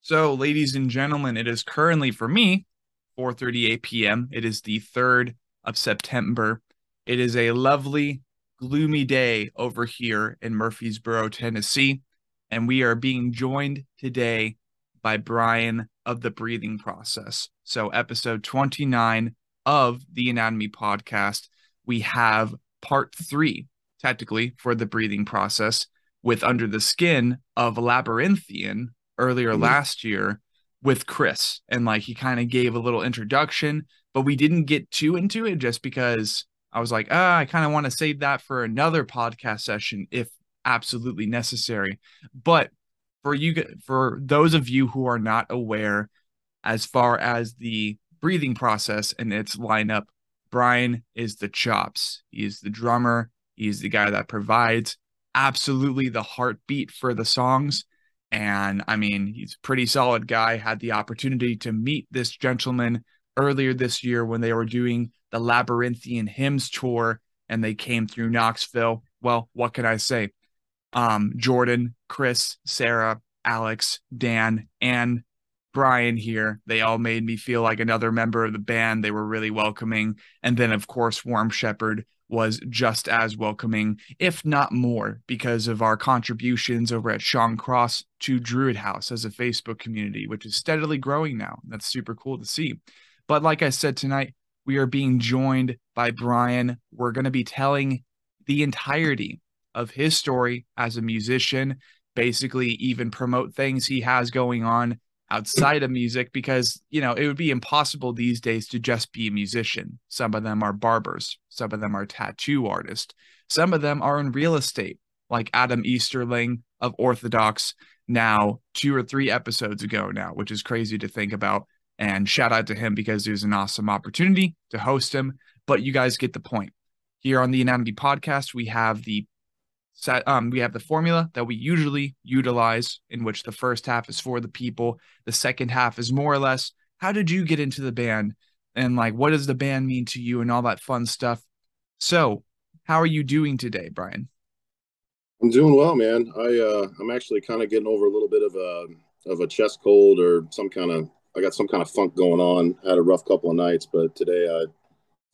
So, ladies and gentlemen, it is currently for me 4:38 p.m. It is the 3rd of September. It is a lovely, gloomy day over here in Murfreesboro, Tennessee, and we are being joined today by Bryan of the Breathing Process. So, episode 29 of the Anatomy podcast, we have part 3 technically for the breathing process with Under the Skin of Labyrinthian earlier mm-hmm. last year with Chris. And like he kind of gave a little introduction, but we didn't get too into it just because I was like, ah, I kind of want to save that for another podcast session if absolutely necessary. But for you, for those of you who are not aware, as far as the breathing process and its lineup, Bryan is the chops. He is the drummer. He's the guy that provides absolutely the heartbeat for the songs. And I mean, he's a pretty solid guy. Had the opportunity to meet this gentleman earlier this year when they were doing the Labyrinthian Hymns tour and they came through Knoxville. Well, what can I say? Um, Jordan, Chris, Sarah, Alex, Dan, and Bryan here, they all made me feel like another member of the band. They were really welcoming. And then, of course, Warm Shepherd was just as welcoming, if not more, because of our contributions over at Sean Cross to Druid House as a Facebook community, which is steadily growing now. That's super cool to see. But like I said tonight, we are being joined by Bryan. We're going to be telling the entirety of his story as a musician, basically, even promote things he has going on outside of music because you know it would be impossible these days to just be a musician. Some of them are barbers. Some of them are tattoo artists. Some of them are in real estate like adam easterling of orthodox now two or three episodes ago now which is crazy to think about. And shout out to him because it was an awesome opportunity to host him. But you guys get the point. Here on the anatomy podcast we have the um we have the formula that we usually utilize in which the first half is for the people the second half is more or less how did you get into the band? And like what does the band mean to you? and all that fun stuff. So how are you doing today bryan? I'm doing well man. I uh i'm actually kind of getting over a little bit of a of a chest cold or some kind of i got some kind of funk going on. Had a rough couple of nights but today i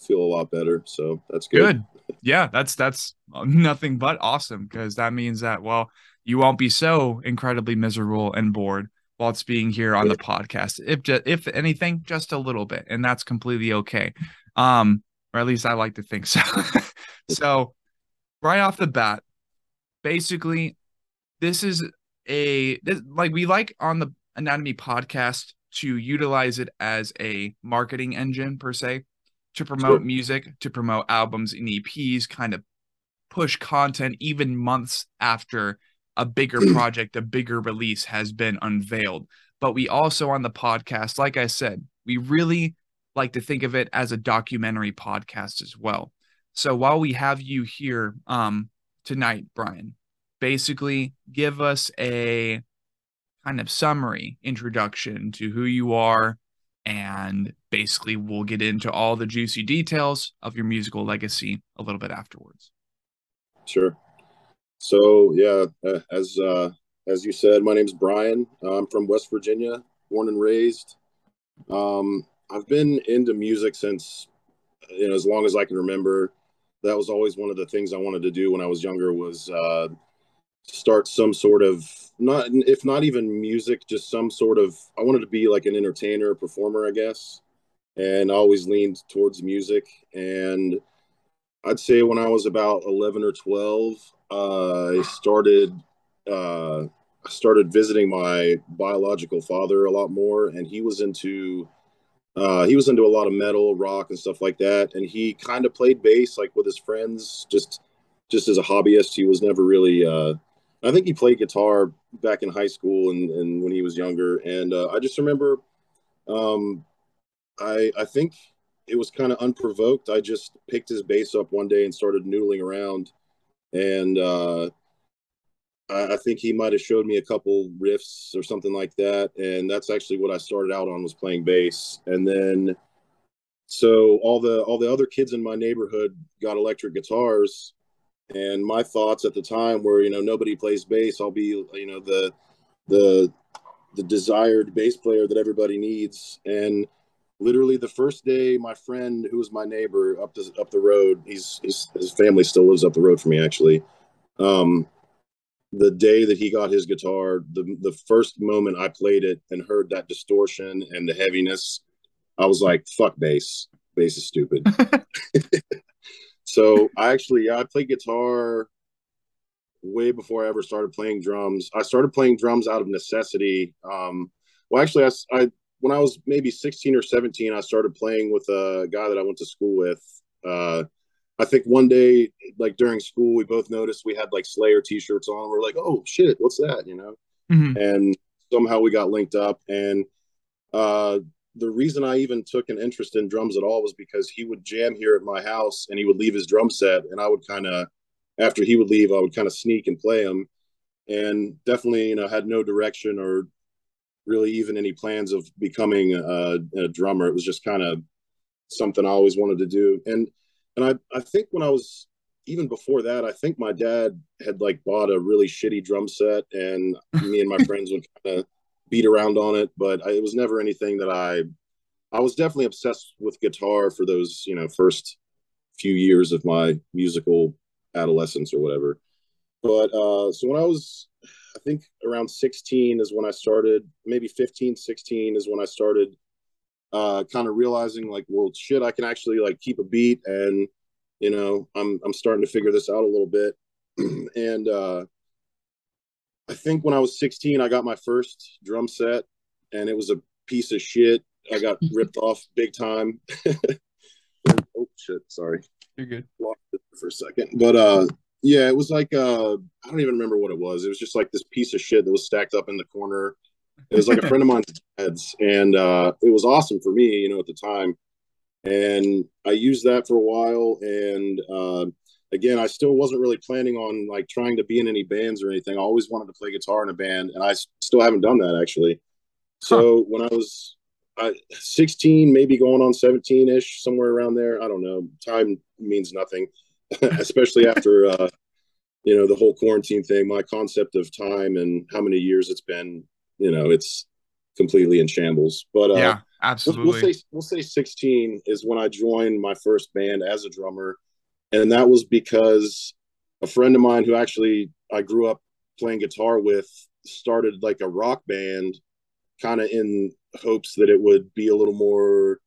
feel a lot better so that's good, good yeah, that's that's nothing but awesome because that means that well, you won't be so incredibly miserable and bored while it's being here on the podcast. If just, if anything, just a little bit, and that's completely okay. Um, or at least I like to think so. so, right off the bat, basically, this is a this, like we like on the anatomy podcast to utilize it as a marketing engine per se to promote sure. music, to promote albums and EPs, kind of push content even months after a bigger project, a bigger release has been unveiled. But we also on the podcast, like I said, we really like to think of it as a documentary podcast as well. So while we have you here um, tonight, Bryan, basically give us a kind of summary introduction to who you are, and basically we'll get into all the juicy details of your musical legacy a little bit afterwards. Sure. So yeah, uh, as uh, as you said, my name's Bryan. I'm from West Virginia, born and raised. Um, I've been into music since you know as long as I can remember. That was always one of the things I wanted to do when I was younger was uh, start some sort of not if not even music just some sort of i wanted to be like an entertainer performer i guess. And I always leaned towards music. And i'd say when i was about 11 or 12 uh, i started uh, i started visiting my biological father a lot more. And he was into uh, he was into a lot of metal rock and stuff like that. And he kind of played bass like with his friends just just as a hobbyist. He was never really uh, I think he played guitar back in high school and, and when he was younger. And uh, I just remember, um, I I think it was kind of unprovoked. I just picked his bass up one day and started noodling around, and uh, I, I think he might have showed me a couple riffs or something like that. And that's actually what I started out on was playing bass. And then so all the all the other kids in my neighborhood got electric guitars and my thoughts at the time were you know nobody plays bass. I'll be you know the the the desired bass player that everybody needs. And literally the first day my friend who was my neighbor up the up the road he's, he's his family still lives up the road from me actually. Um the day that he got his guitar the the first moment i played it and heard that distortion and the heaviness i was like fuck bass. Bass is stupid so i actually i played guitar way before i ever started playing drums i started playing drums out of necessity um well actually i, I when I was maybe 16 or 17, I started playing with a guy that I went to school with. Uh, I think one day, like during school, we both noticed we had like Slayer t-shirts on. We're like, oh shit, what's that? You know? Mm-hmm. And somehow we got linked up. And uh, the reason I even took an interest in drums at all was because he would jam here at my house and he would leave his drum set. And I would kind of, after he would leave, I would kind of sneak and play them. And definitely, you know, had no direction or really even any plans of becoming a, a drummer. It was just kind of something I always wanted to do. And and I I think when I was even before that, I think my dad had like bought a really shitty drum set, and me and my friends would kind of beat around on it. But I, it was never anything that I. I was definitely obsessed with guitar for those you know first few years of my musical adolescence or whatever. But uh, so when I was I think around 16 is when I started, maybe 15, 16 is when I started uh, kind of realizing like, well, shit, I can actually like keep a beat and, you know, I'm, I'm starting to figure this out a little bit. and uh, I think when I was 16, I got my first drum set and it was a piece of shit. I got ripped off big time. oh shit, sorry. You're good. Lost it for a second. But uh yeah, it was like uh, I don't even remember what it was. It was just like this piece of shit that was stacked up in the corner. It was like a friend of mine's dad's, and uh, it was awesome for me, you know, at the time. And I used that for a while, and uh, again, I still wasn't really planning on like trying to be in any bands or anything. I always wanted to play guitar in a band, and I still haven't done that actually. So huh. when I was uh, 16, maybe going on 17 ish, somewhere around there, I don't know. Time means nothing. especially after uh, you know the whole quarantine thing. My concept of time and how many years it's been, you know, it's completely in shambles. But uh, yeah, absolutely. We'll, we'll say we'll say 16 is when I joined my first band as a drummer, and that was because a friend of mine who actually I grew up playing guitar with started like a rock band, kind of in hopes that it would be a little more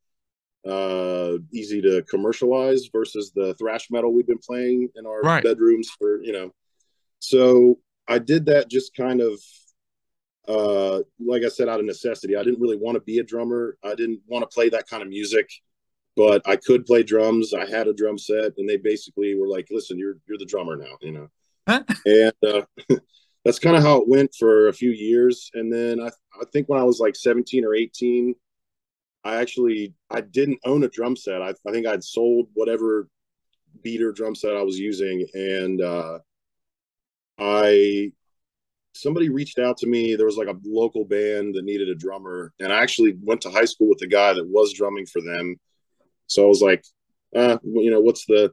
uh, easy to commercialize versus the thrash metal we've been playing in our right. bedrooms for you know. So I did that just kind of uh, like I said, out of necessity. I didn't really want to be a drummer. I didn't want to play that kind of music, but I could play drums. I had a drum set, and they basically were like, "Listen, you're you're the drummer now," you know. and uh, that's kind of how it went for a few years. And then I, I think when I was like 17 or 18, I actually I didn't own a drum set. I, I think I'd sold whatever beater drum set I was using, and uh, I somebody reached out to me. There was like a local band that needed a drummer, and I actually went to high school with the guy that was drumming for them. So I was like, uh, you know, what's the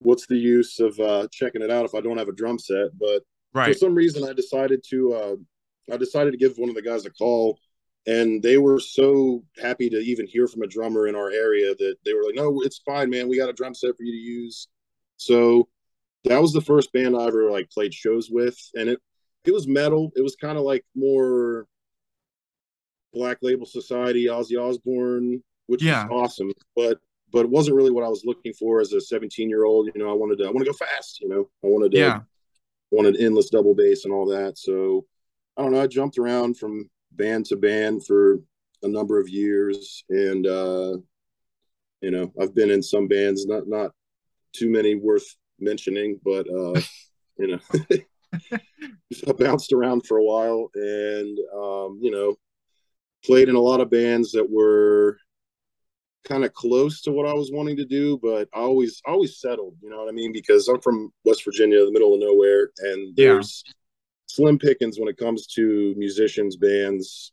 what's the use of uh, checking it out if I don't have a drum set? But right. for some reason, I decided to uh, I decided to give one of the guys a call and they were so happy to even hear from a drummer in our area that they were like no it's fine man we got a drum set for you to use so that was the first band i ever like played shows with and it it was metal it was kind of like more black label society ozzy osbourne which yeah. was awesome but but it wasn't really what i was looking for as a 17 year old you know i wanted to i want to go fast you know i wanted to yeah. wanted endless double bass and all that so i don't know i jumped around from band to band for a number of years, and uh, you know, I've been in some bands, not not too many worth mentioning, but uh, you know, I bounced around for a while, and um, you know, played in a lot of bands that were kind of close to what I was wanting to do, but I always always settled, you know what I mean? Because I'm from West Virginia, the middle of nowhere, and there's yeah slim pickings when it comes to musicians, bands.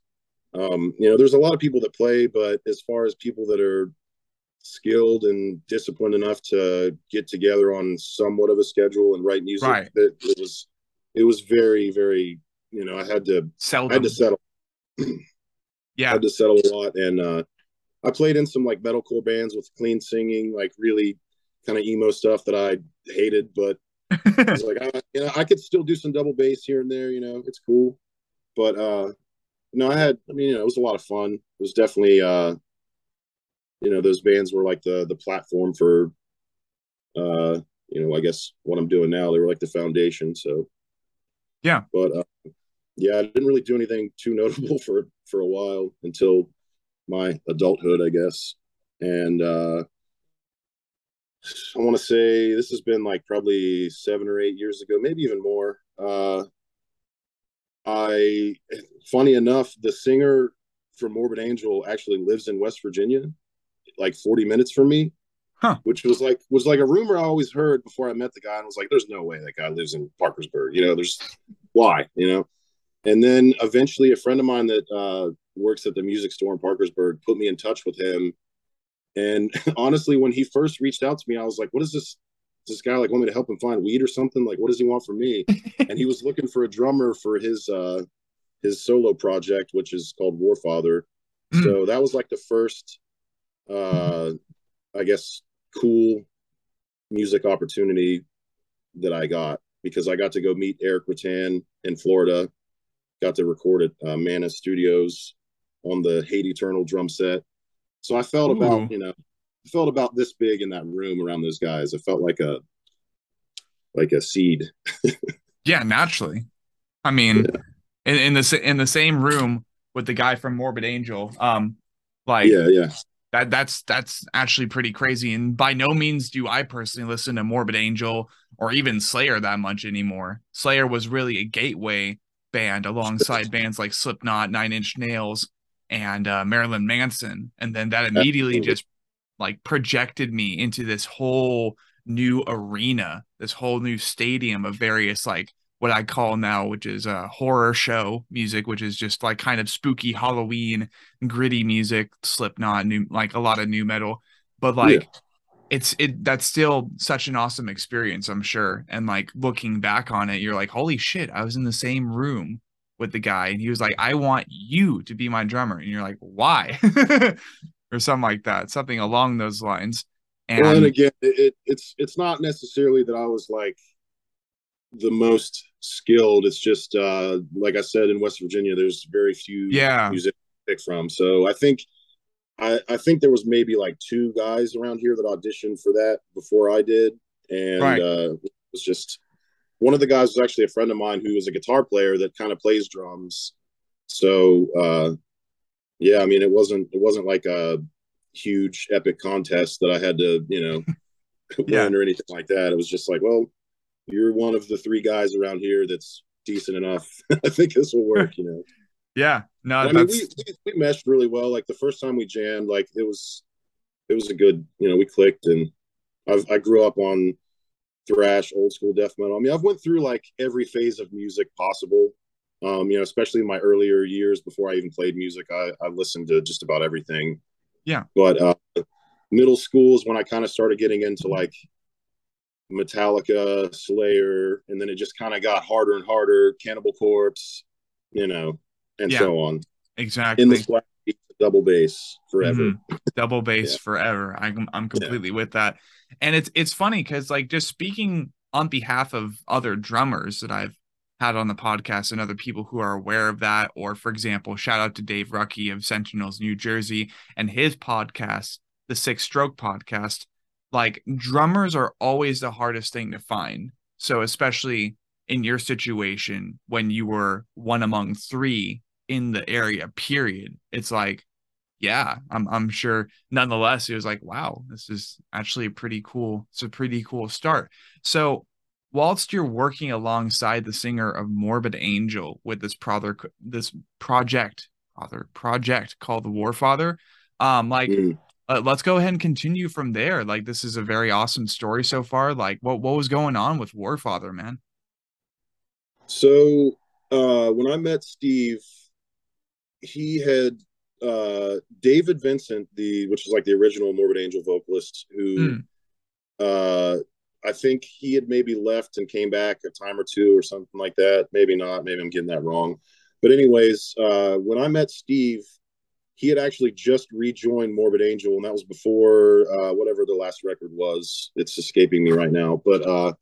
Um, you know, there's a lot of people that play, but as far as people that are skilled and disciplined enough to get together on somewhat of a schedule and write music. Right. It, it was it was very very you know I had to Seldom. I had to settle yeah. had to settle a lot and uh I played in some like metalcore bands with clean singing, like really kind of emo stuff that I hated, but I was like, I, you know, I could still do some double bass here and there. You know, it's cool. But uh, no, I had. I mean, you know, it was a lot of fun. It was definitely, uh, you know, those bands were like the the platform for, uh, you know, I guess what I'm doing now. They were like the foundation. So, Yeah. But uh, yeah, I didn't really do anything too notable for for a while until my adulthood, I guess. And uh, I want to say this has been like probably seven or eight years ago, maybe even more. Uh, I, funny enough, the singer from Morbid Angel actually lives in West Virginia, like 40 minutes from me. Huh. Which was like was like a rumor I always heard before I met the guy, and was like, "There's no way that guy lives in Parkersburg." You know, there's why, you know. And then eventually, a friend of mine that uh, works at the music store in Parkersburg put me in touch with him. And honestly, when he first reached out to me, I was like, "What is this? Does this guy like want me to help him find weed or something? Like, what does he want from me?" and he was looking for a drummer for his uh, his solo project, which is called Warfather. Mm. So that was like the first, uh, I guess, cool music opportunity that I got because I got to go meet Erik Rutan in Florida. Got to record at uh, Mana Studios on the Hate Eternal drum set. So I felt Ooh. about you know felt about this big in that room around those guys. I felt like a like a seed. Yeah, naturally. I mean, in, in the in the same room with the guy from Morbid Angel, um, like yeah, yeah. that that's that's actually pretty crazy. And by no means do I personally listen to Morbid Angel or even Slayer that much anymore. Slayer was really a gateway band alongside bands like Slipknot, Nine Inch Nails, and uh, Marilyn Manson, and then that immediately Absolutely. just like projected me into this whole new arena, this whole new stadium of various like what I call now, which is uh, horror show music, which is just like kind of spooky Halloween, gritty music, Slipknot, new like a lot of nu metal, but like it's it that's still such an awesome experience, I'm sure. And like looking back on it, you're like, holy shit, I was in the same room with the guy, and he was like, I want you to be my drummer, and you're like, why? or something like that, something along those lines. And, well, and again, it, it, it's it's not necessarily that I was like the most skilled. It's just uh, like I said in West Virginia, there's very few Yeah. music to pick from. So I think I, I think there was maybe like two guys around here that auditioned for that before I did, and Right. uh, it was just one of the guys was actually a friend of mine who was a guitar player that kind of plays drums. So uh, yeah, I mean, it wasn't it wasn't like a huge epic contest that I had to you know Yeah. win or anything like that. It was just like, well, you're one of the three guys around here that's decent enough. I think this will work, you know. Yeah, no, I mean, we, we we meshed really well. Like the first time we jammed, like it was it was a good, you know, we clicked, and I've, I grew up on thrash, old school death metal. I mean, I've went through like every phase of music possible. Um, you know, especially in my earlier years before I even played music, I, I listened to just about everything. Yeah. But uh, middle school is when I kind of started getting into like Metallica, Slayer, and then it just kind of got harder and harder. Cannibal Corpse, you know, and Yeah. so on. exactly In the double bass forever. Mhm. double bass Yeah. forever. I'm I'm completely with that. And it's it's funny because like just speaking on behalf of other drummers that I've had on the podcast and other people who are aware of that, or for example, shout out to Dave Rucky of Sentinels New Jersey and his podcast, the Six Stroke Podcast. Like drummers are always the hardest thing to find. So especially in your situation when you were one among three in the area, period. It's like yeah, I'm I'm sure nonetheless it was like, wow, this is actually a pretty cool, it's a pretty cool start. So whilst you're working alongside the singer of Morbid Angel with this brother this project, other project called the Warfather, um, like Mm. uh, let's go ahead and continue from there. Like this is a very awesome story so far. Like what what was going on with Warfather, man? So uh, when I met Steve, he had uh, David Vincent, the which is like the original Morbid Angel vocalist, who mm. uh, I think he had maybe left and came back a time or two or something like that. Maybe not. Maybe I'm getting that wrong. But anyways, uh, when I met Steve, he had actually just rejoined Morbid Angel, and that was before uh, whatever the last record was. It's escaping me right now, but uh,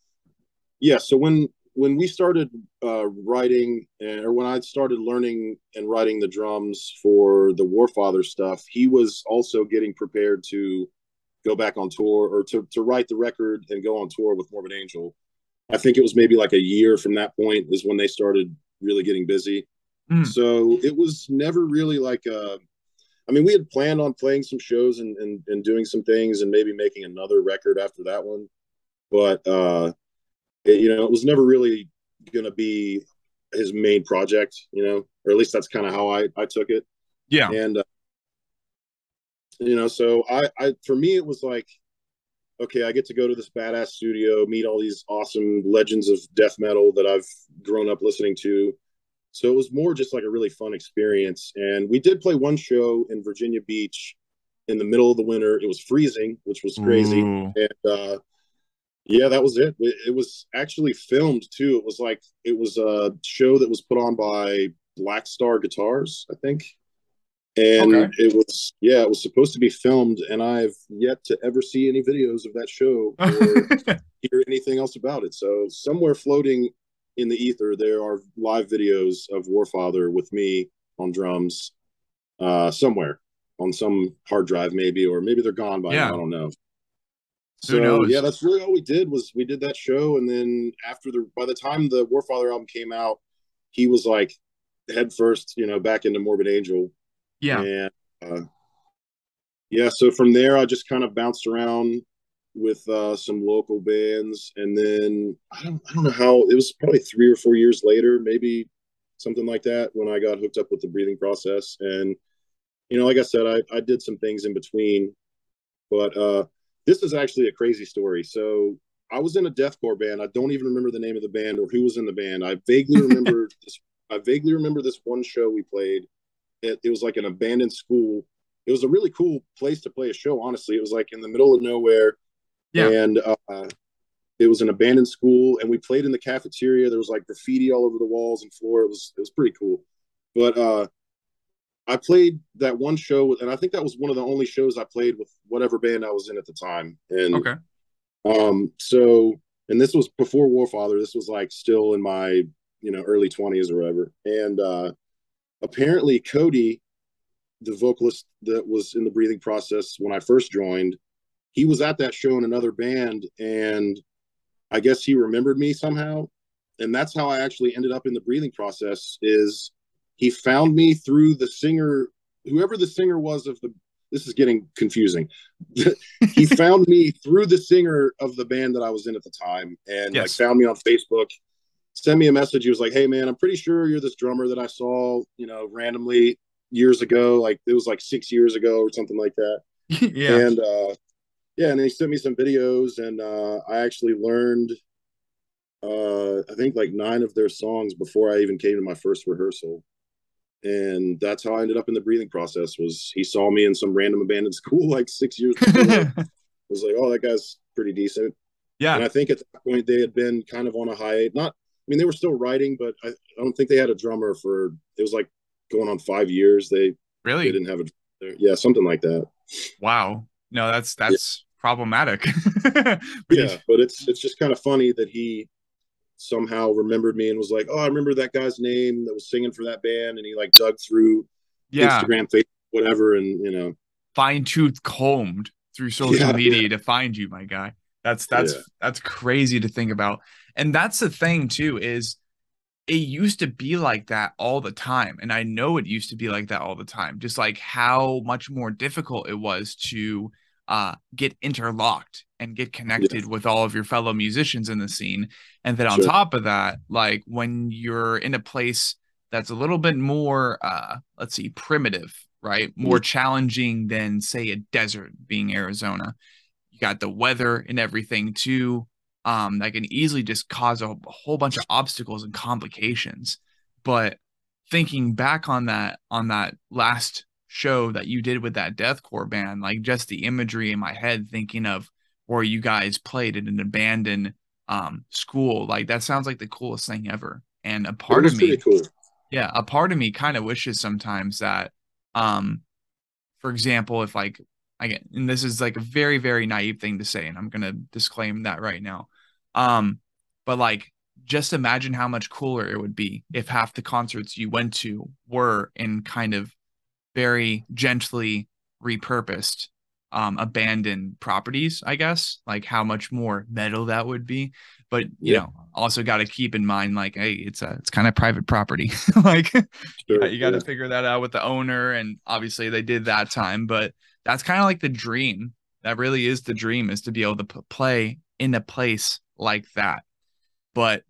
yeah. So when when we started uh, writing, or when I started learning and writing the drums for the Warfather stuff, he was also getting prepared to go back on tour or to to write the record and go on tour with Morbid Angel. I think it was maybe like a year from that point is when they started really getting busy. Mm. So it was never really like a I mean, we had planned on playing some shows and, and, and doing some things and maybe making another record after that one. But, uh, it, you know, it was never really going to be his main project, you know, or at least that's kind of how I, I took it. Yeah. And, uh, you know, so I, I, for me, it was like, okay, I get to go to this badass studio, meet all these awesome legends of death metal that I've grown up listening to so it was more just like a really fun experience. And we did play one show in Virginia Beach in the middle of the winter. It was freezing, which was crazy. And uh, yeah, that was it. It was actually filmed too. It was like it was a show that was put on by Black Star Guitars, I think. And okay. it was yeah, it was supposed to be filmed, and I've yet to ever see any videos of that show or hear anything else about it. So somewhere floating in the ether, there are live videos of Warfather with me on drums uh, somewhere on some hard drive, maybe, or maybe they're gone by yeah. now. I don't know. So yeah, that's really all we did was we did that show, and then after the by the time the Warfather album came out, he was like head first, you know, back into Morbid Angel. Yeah. And uh, yeah, so from there I just kind of bounced around with uh, some local bands, and then I don't I don't know how it was probably three or four years later, maybe something like that, when I got hooked up with the breathing process. And you know, like I said, I I did some things in between, but uh, this is actually a crazy story. So I was in a deathcore band. I don't even remember the name of the band or who was in the band. I vaguely remember this. I vaguely remember this one show we played. It, it was like an abandoned school. It was a really cool place to play a show. Honestly, it was like in the middle of nowhere yeah. And uh, it was an abandoned school, and we played in the cafeteria. There was like graffiti all over the walls and floor. It was it was pretty cool. But uh, I played that one show, with, and I think that was one of the only shows I played with whatever band I was in at the time. And okay. Um. So, and this was before Warfather. This was like still in my you know early twenties or whatever. And uh, apparently, Cody, the vocalist that was in the breathing process when I first joined he was at that show in another band and I guess he remembered me somehow. And that's how I actually ended up in the breathing process is he found me through the singer, whoever the singer was of the this is getting confusing. he found me through the singer of the band that I was in at the time and yes. like found me on Facebook, sent me a message. He was like, Hey man, I'm pretty sure you're this drummer that I saw, you know, randomly years ago. Like it was like six years ago or something like that. yeah. And uh yeah, and they sent me some videos, and uh, I actually learned, uh, I think like nine of their songs before I even came to my first rehearsal, and that's how I ended up in the breathing process. Was he saw me in some random abandoned school like six years before? was like, oh, that guy's pretty decent. Yeah, and I think at that point they had been kind of on a high. Not, I mean, they were still writing, but I, I don't think they had a drummer for. It was like going on five years. They really they didn't have a yeah something like that. Wow. No, that's that's yeah. problematic. yeah, but it's it's just kind of funny that he somehow remembered me and was like, "Oh, I remember that guy's name that was singing for that band," and he like dug through yeah. Instagram, Facebook, whatever, and you know, fine tooth combed through social yeah, media yeah. to find you, my guy. That's that's that's crazy to think about, and that's the thing too is it used to be like that all the time and i know it used to be like that all the time just like how much more difficult it was to uh, get interlocked and get connected with all of your fellow musicians in the scene. And then on sure. top of that, like when you're in a place that's a little bit more, uh, let's see, primitive, right? More mm-hmm. challenging than, say, a desert being Arizona. You got the weather and everything too. Um, that can easily just cause a whole bunch of obstacles and complications. But thinking back on that on that last show that you did with that deathcore band, like just the imagery in my head, thinking of where you guys played in an abandoned um, school, like that sounds like the coolest thing ever. And a part of me, cool. yeah, a part of me kind of wishes sometimes that, um, for example, if like again, and this is like a very very naive thing to say, and I'm gonna disclaim that right now, um, but like just imagine how much cooler it would be if half the concerts you went to were in kind of very gently repurposed um abandoned properties i guess like how much more metal that would be but you yeah. know also got to keep in mind like hey it's a it's kind of private property like sure, you got to yeah. figure that out with the owner and obviously they did that time but that's kind of like the dream that really is the dream is to be able to p- play in a place like that but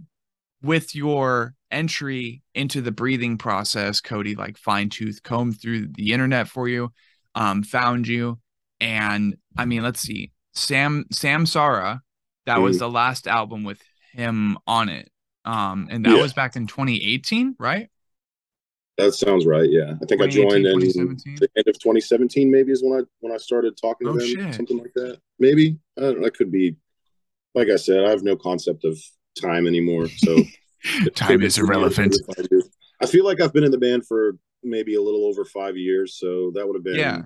with your entry into the breathing process, Cody like fine tooth combed through the internet for you, um, found you. And I mean, let's see, Sam Samsara, that mm. was the last album with him on it. Um, and that yeah. was back in 2018, right? That sounds right. Yeah, I think I joined in the end of 2017. Maybe is when I when I started talking to oh, them, shit. something like that. Maybe I don't know, that could be. Like I said, I have no concept of time anymore. So time is irrelevant. I feel like I've been in the band for maybe a little over five years. So that would have been yeah.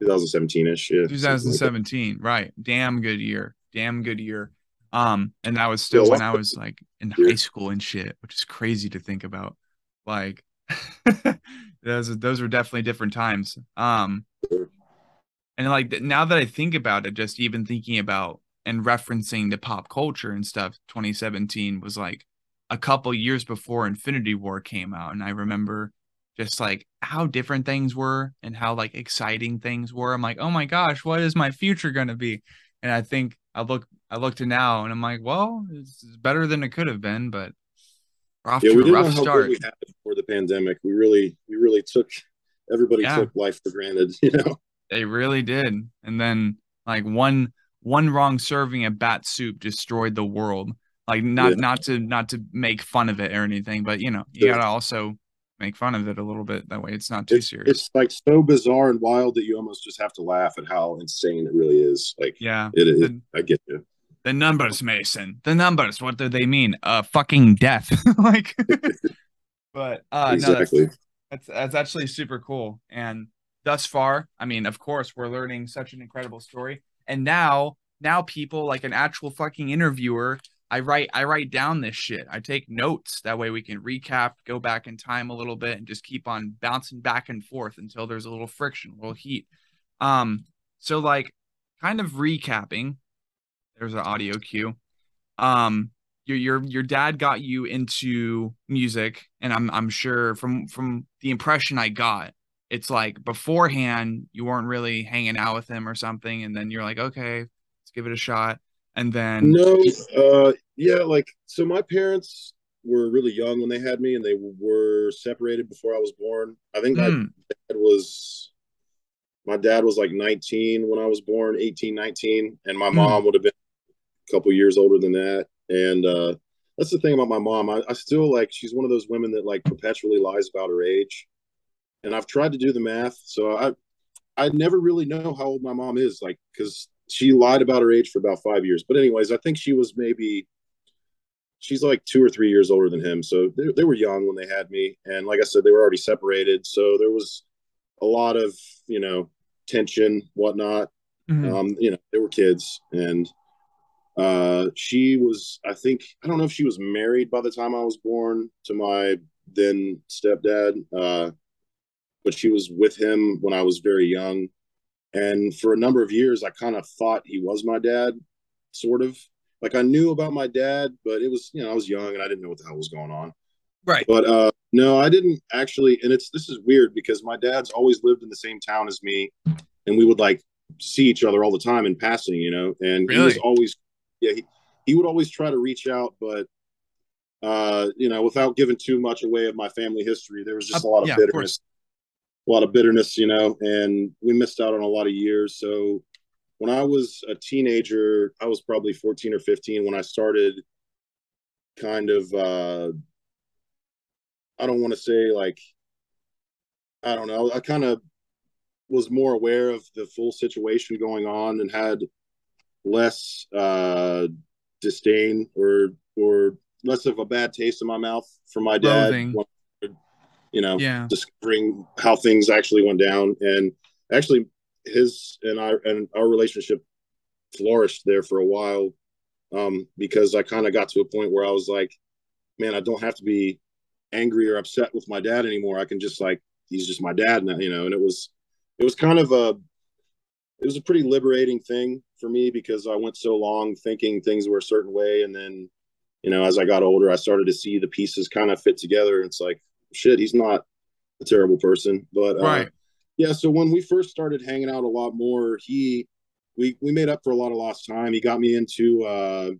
2017 ish. Yeah. 2017. Like right. Damn good year. Damn good year. Um, and that was still yeah, when I was like in high school and shit, which is crazy to think about. Like those those were definitely different times. Um and like now that I think about it, just even thinking about and referencing the pop culture and stuff 2017 was like a couple years before infinity war came out and i remember just like how different things were and how like exciting things were. I'm like oh my gosh what is my future going to be? And i think i look i look to now and i'm like well it's better than it could have been but off yeah, to a rough start we had before the pandemic. We really we really took everybody yeah. took life for granted you know? They really did. And then like one one wrong serving of bat soup destroyed the world. Like not yeah. not to not to make fun of it or anything, but you know, you gotta also make fun of it a little bit. That way it's not too it's, serious. It's like so bizarre and wild that you almost just have to laugh at how insane it really is. Like yeah, it is. I get you. The numbers, Mason. The numbers. What do they mean? Uh, fucking death. like, but uh, exactly. No, that's, that's that's actually super cool. And thus far, I mean, of course, we're learning such an incredible story. And now, now people like an actual fucking interviewer, I write I write down this shit. I take notes. That way we can recap, go back in time a little bit, and just keep on bouncing back and forth until there's a little friction, a little heat. Um, so like kind of recapping. There's an audio cue. Um, your your your dad got you into music, and I'm I'm sure from from the impression I got, it's like beforehand you weren't really hanging out with him or something and then you're like okay let's give it a shot and then no uh yeah like so my parents were really young when they had me and they were separated before i was born i think mm. my hmm. dad was my dad was like 19 when i was born 18 19 and my mm. mom would have been a couple years older than that and uh that's the thing about my mom I, I still like she's one of those women that like perpetually lies about her age and I've tried to do the math. So I I never really know how old my mom is, like because she lied about her age for about five years. But anyways, I think she was maybe she's like two or three years older than him. So they, they were young when they had me, and like I said, they were already separated. So there was a lot of you know tension, whatnot. Mm-hmm. Um, you know, they were kids, and uh, she was I think I don't know if she was married by the time I was born to my then stepdad. Uh, but she was with him when I was very young. And for a number of years, I kind of thought he was my dad, sort of. Like I knew about my dad, but it was, you know, I was young and I didn't know what the hell was going on. Right. But uh no, I didn't actually and it's this is weird because my dad's always lived in the same town as me and we would like see each other all the time in passing, you know. And really? he was always yeah, he, he would always try to reach out, but uh, you know, without giving too much away of my family history, there was just uh, a lot of yeah, bitterness. A lot of bitterness, you know, and we missed out on a lot of years. So when I was a teenager, I was probably 14 or 15 when I started kind of uh I don't want to say like I don't know, I kind of was more aware of the full situation going on and had less uh, disdain or or less of a bad taste in my mouth from my dad. You know, yeah. discovering how things actually went down, and actually his and our and our relationship flourished there for a while um, because I kind of got to a point where I was like, man, I don't have to be angry or upset with my dad anymore. I can just like he's just my dad now, you know. And it was it was kind of a it was a pretty liberating thing for me because I went so long thinking things were a certain way, and then you know as I got older, I started to see the pieces kind of fit together. It's like shit, he's not a terrible person, but uh, right. Yeah, so when we first started hanging out a lot more, he we we made up for a lot of lost time. He got me into uh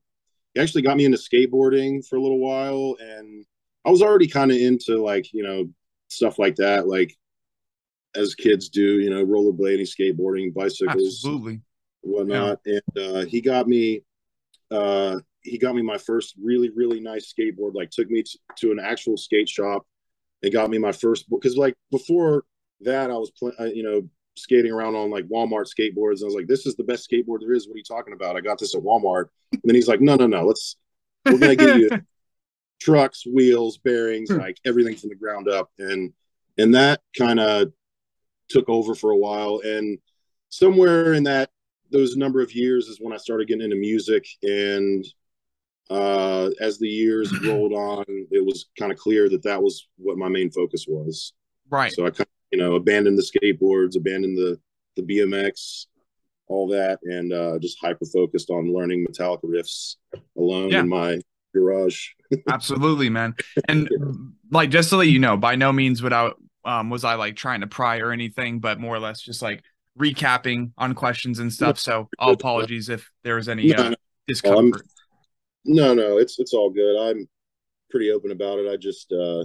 he actually got me into skateboarding for a little while and I was already kind of into like, you know, stuff like that, like as kids do, you know, rollerblading, skateboarding, bicycles, absolutely, whatnot. Yeah. And uh, he got me, uh, he got me my first really, really nice skateboard. Like, took me to, to an actual skate shop. They got me my first because, like, before that, I was, playing, uh, you know, skating around on like Walmart skateboards. And I was like, "This is the best skateboard there is." What are you talking about? I got this at Walmart. And then he's like, "No, no, no. Let's we're gonna give you trucks, wheels, bearings, hmm. like everything from the ground up." And and that kind of took over for a while. And somewhere in that those number of years is when I started getting into music. And uh, as the years rolled on, it was kind of clear that that was what my main focus was. Right. So I kind of, you know, abandoned the skateboards, abandoned the the BMX, all that, and uh, just hyper focused on learning Metallica riffs alone yeah. in my garage. Absolutely, man. And yeah. like just to let you know, by no means would I um, was I like trying to pry or anything, but more or less just like recapping on questions and stuff. So all apologies if there was any uh, discomfort. No, no, it's it's all good. I'm pretty open about it. I just uh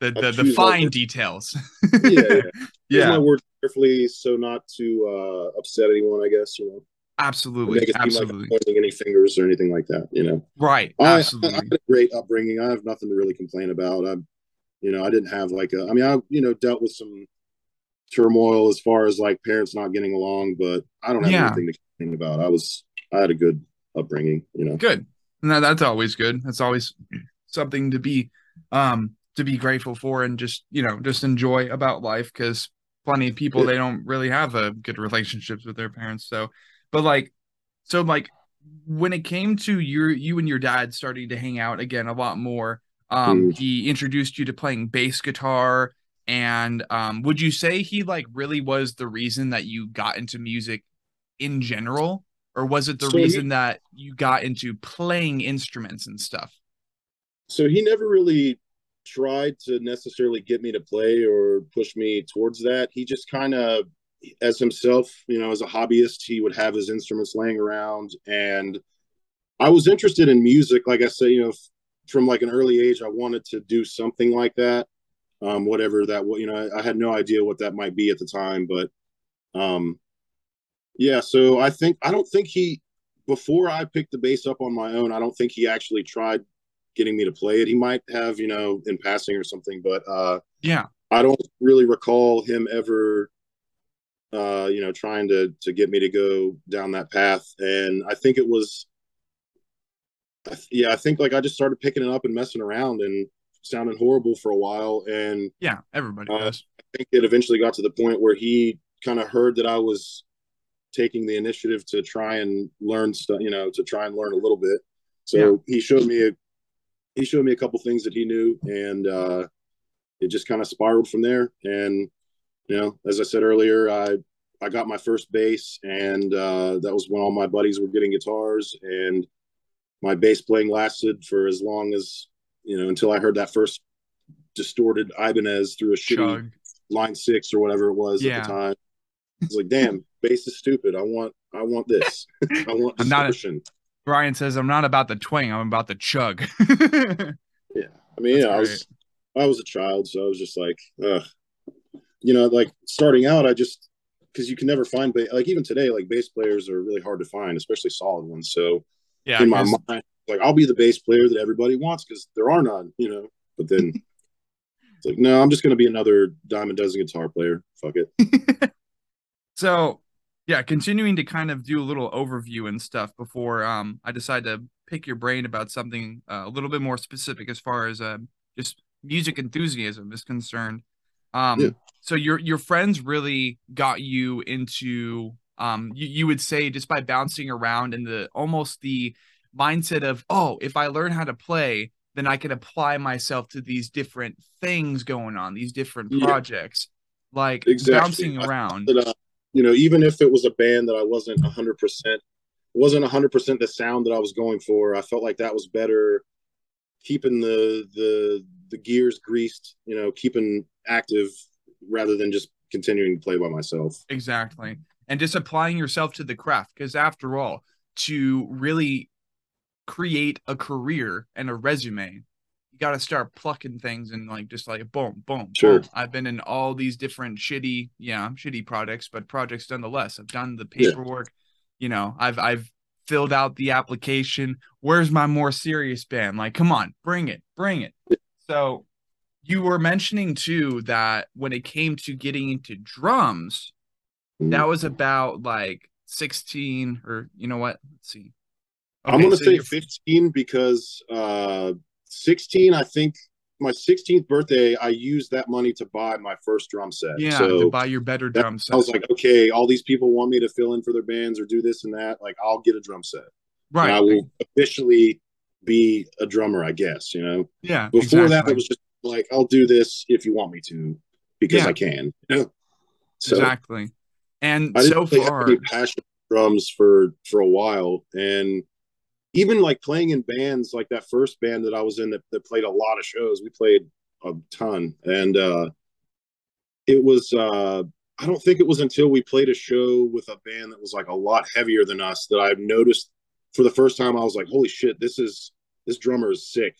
the the, the fine details. yeah, yeah. yeah. my words carefully so not to uh upset anyone, I guess, you know. Absolutely, absolutely. Like pointing any fingers or anything like that, you know. Right, I, absolutely. I, I had a great upbringing. I have nothing to really complain about. I'm you know, I didn't have like a, I mean, I, you know, dealt with some turmoil as far as like parents not getting along, but I don't have yeah. anything to complain about. I was, I had a good upbringing, you know. Good. No, that's always good. That's always something to be, um, to be grateful for and just, you know, just enjoy about life because plenty of people, yeah. they don't really have a good relationships with their parents. So, but like, so like when it came to your, you and your dad starting to hang out again a lot more, um, mm. he introduced you to playing bass guitar, and um, would you say he like really was the reason that you got into music in general, or was it the so reason he, that you got into playing instruments and stuff? So he never really tried to necessarily get me to play or push me towards that. He just kind of, as himself, you know, as a hobbyist, he would have his instruments laying around and. I was interested in music, like I say, you know, from like an early age, I wanted to do something like that. Um, whatever that, you know, I, I had no idea what that might be at the time, but um, yeah. So I think I don't think he before I picked the bass up on my own. I don't think he actually tried getting me to play it. He might have, you know, in passing or something, but uh, yeah, I don't really recall him ever uh, you know, trying to to get me to go down that path. And I think it was yeah, I think like I just started picking it up and messing around and sounding horrible for a while. And yeah, everybody uh, does. I think it eventually got to the point where he kind of heard that I was taking the initiative to try and learn stuff, you know, to try and learn a little bit. So yeah. he showed me a he showed me a couple things that he knew, and uh, it just kind of spiraled from there. And you know, as I said earlier, I I got my first bass, and uh, that was when all my buddies were getting guitars, and my bass playing lasted for as long as you know until I heard that first distorted Ibanez through a shitty Chug. line six or whatever it was yeah. at the time. It's like, damn, bass is stupid. I want, I want this. I want distortion. Not a, Ryan says, "I'm not about the twang. I'm about the chug." yeah, I mean, yeah, I was, I was a child, so I was just like, ugh. you know, like starting out, I just because you can never find, like even today, like bass players are really hard to find, especially solid ones. So yeah, in my mind, like I'll be the bass player that everybody wants because there are none, you know. But then It's like, no, I'm just gonna be another dime a dozen guitar player. Fuck it. So yeah, continuing to kind of do a little overview and stuff before um I decide to pick your brain about something uh, a little bit more specific as far as uh, just music enthusiasm is concerned. Um, yeah. so your your friends really got you into um you, you would say just by bouncing around and the almost the mindset of oh if I learn how to play then I can apply myself to these different things going on these different projects like exactly. bouncing around. Uh, you know, even if it was a band that I wasn't hundred percent wasn't 100% the sound that I was going for. I felt like that was better keeping the the the gears greased, you know, keeping active rather than just continuing to play by myself. Exactly. And just applying yourself to the craft because after all, to really create a career and a resume, you got to start plucking things and like just like boom, boom, sure. Boom. I've been in all these different shitty, yeah, shitty projects, but projects nonetheless. I've done the paperwork. Yeah you know, I've I've filled out the application. Where's my more serious band? Like, come on, bring it, bring it. So you were mentioning too that when it came to getting into drums, mm-hmm. that was about like 16 or you know what? Let's see. Okay, I'm gonna so say 15 because uh 16, I think my 16th birthday, I used that money to buy my first drum set. Yeah, so to buy your better drum set. I was like, okay, all these people want me to fill in for their bands or do this and that. Like, I'll get a drum set. Right. And I will officially be a drummer, I guess. You know. Yeah. Before exactly. that, it was just like, I'll do this if you want me to because yeah. I can. You know? so exactly. And I so far, have any passion drums for for a while, and even like playing in bands like that first band that I was in that, that played a lot of shows. We played a ton. And uh it was uh I don't think it was until we played a show with a band that was like a lot heavier than us that I've noticed for the first time I was like, holy shit, this is this drummer is sick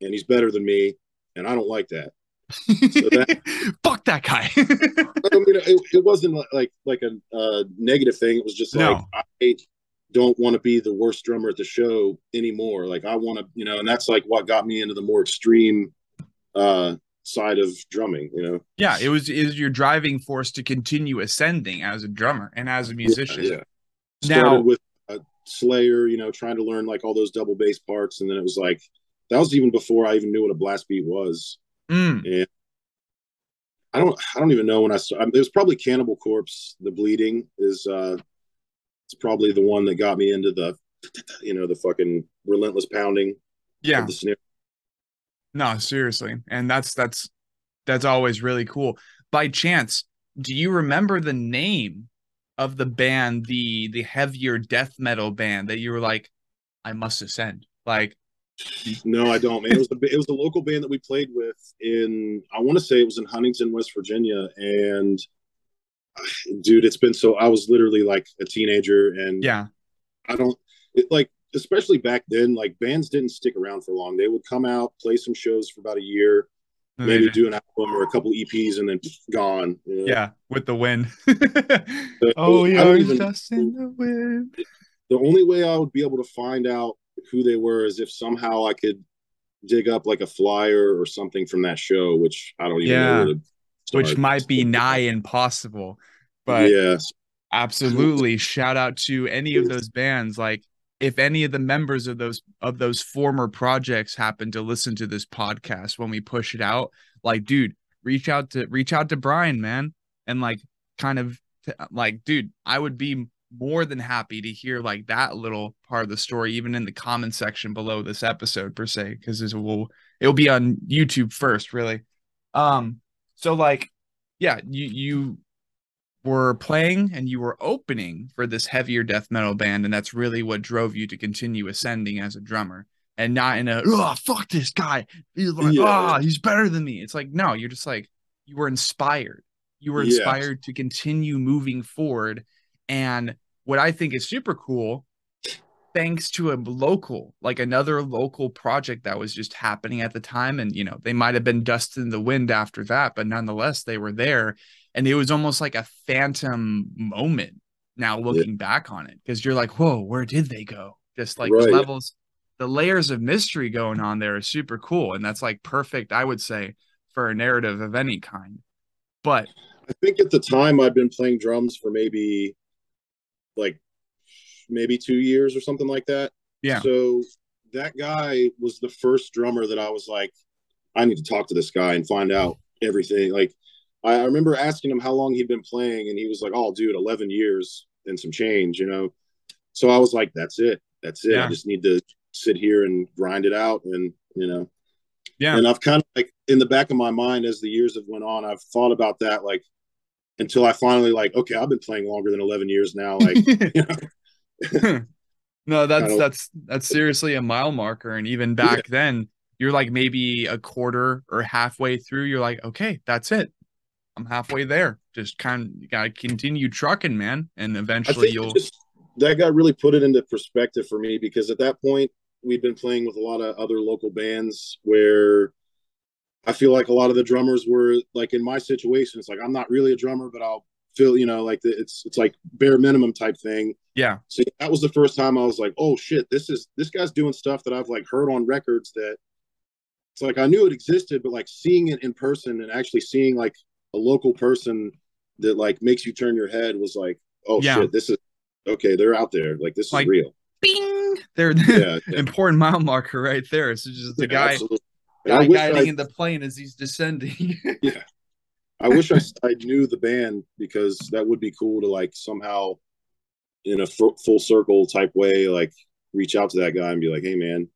and he's better than me and I don't like that. So that fuck that guy. I mean, it, it wasn't like like a uh, negative thing. It was just no. like I don't want to be the worst drummer at the show anymore. Like I want to, you know, and that's like what got me into the more extreme uh side of drumming, you know. Yeah, it was is your driving force to continue ascending as a drummer and as a musician. Yeah. yeah. Started with uh, Slayer, you know, trying to learn like all those double bass parts and then it was like that was even before I even knew what a blast beat was. Mm. And I don't I don't even know when I started. It was probably Cannibal Corpse. The bleeding is uh it's probably the one that got me into the you know the fucking relentless pounding yeah. the snare no seriously. And that's that's that's always really cool. By chance do you remember the name of the band the the heavier death metal band that you were like i must ascend like no i don't man. It was the it was the local band that we played with in i want to say it was in huntington west virginia and dude, it's been so. I was literally like a teenager, and yeah, I don't it, like, especially back then. Like bands didn't stick around for long. They would come out, play some shows for about a year, maybe do an album or a couple EPs, and then gone. You know? Yeah, with the wind. oh, yeah, even, just in the wind. The only way I would be able to find out who they were is if somehow I could dig up like a flyer or something from that show, which I don't even yeah. know which might be nigh impossible. But yes, absolutely. Shout out to any of those bands. Like if any of the members of those of those former projects happen to listen to this podcast when we push it out, like, dude, reach out to reach out to Bryan, man, and like kind of like, dude, I would be more than happy to hear like that little part of the story, even in the comment section below this episode per se, because it will it'll be on YouTube first, really. Um, so like, yeah, you you were playing and you were opening for this heavier death metal band, and that's really what drove you to continue ascending as a drummer, and not in a oh fuck this guy, he's like yeah. oh he's better than me. It's like no, you're just like you were inspired. You were inspired yeah. to continue moving forward, and what I think is super cool thanks to a local, like another local project that was just happening at the time. And, you know, they might have been dust in the wind after that, but nonetheless, they were there. And it was almost like a phantom moment now looking yeah. back on it because you're like, whoa, where did they go? Just like right. levels, the layers of mystery going on there are super cool. And that's like perfect, I would say, for a narrative of any kind. But I think at the time I've been playing drums for maybe like maybe two years or something like that. Yeah. So that guy was the first drummer that I was like, I need to talk to this guy and find out everything. Like, I, remember asking him how long he'd been playing, and he was like, "Oh, dude, eleven years and some change," you know. So I was like, "That's it. That's it. Yeah. I just need to sit here and grind it out." And you know, yeah, and I've kind of like in the back of my mind as the years have went on, I've thought about that like until I finally like, okay, I've been playing longer than eleven years now. Like, you know, no, that's that's that's seriously a mile marker. And even back then, you're like maybe a quarter or halfway through. You're like, okay, that's it. I'm halfway there. Just kind of gotta continue trucking, man, and eventually you'll. just, that guy really put it into perspective for me because at that point we'd been playing with a lot of other local bands where I feel like a lot of the drummers were like in my situation. It's like I'm not really a drummer, but I'll feel you know like the, it's it's like bare minimum type thing. Yeah, So that was the first time I was like, oh shit, this is this guy's doing stuff that I've like heard on records that it's like I knew it existed, but like seeing it in person and actually seeing like a local person that like makes you turn your head was like, oh Yeah. shit, this is okay, they're out there. Like this Like- is real. bing. There, Yeah. yeah, important mile marker right there. So just the yeah, guy, absolutely. Guy guiding I, in the plane as he's descending. I wish I, I knew the band because that would be cool to like somehow in a full circle type way, like reach out to that guy and be like, hey man,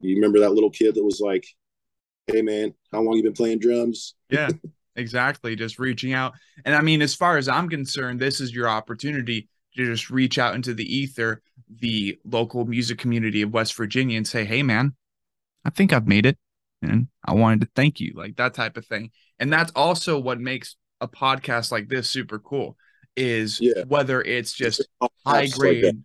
you remember that little kid that was like, hey man, how long you been playing drums? yeah, exactly. Just reaching out. And I mean, as far as I'm concerned, this is your opportunity to just reach out into the ether, the local music community of West Virginia, and say, hey, man, I think I've made it. And I wanted to thank you, like that type of thing. And that's also what makes a podcast like this super cool is Yeah. whether it's just Like high grade.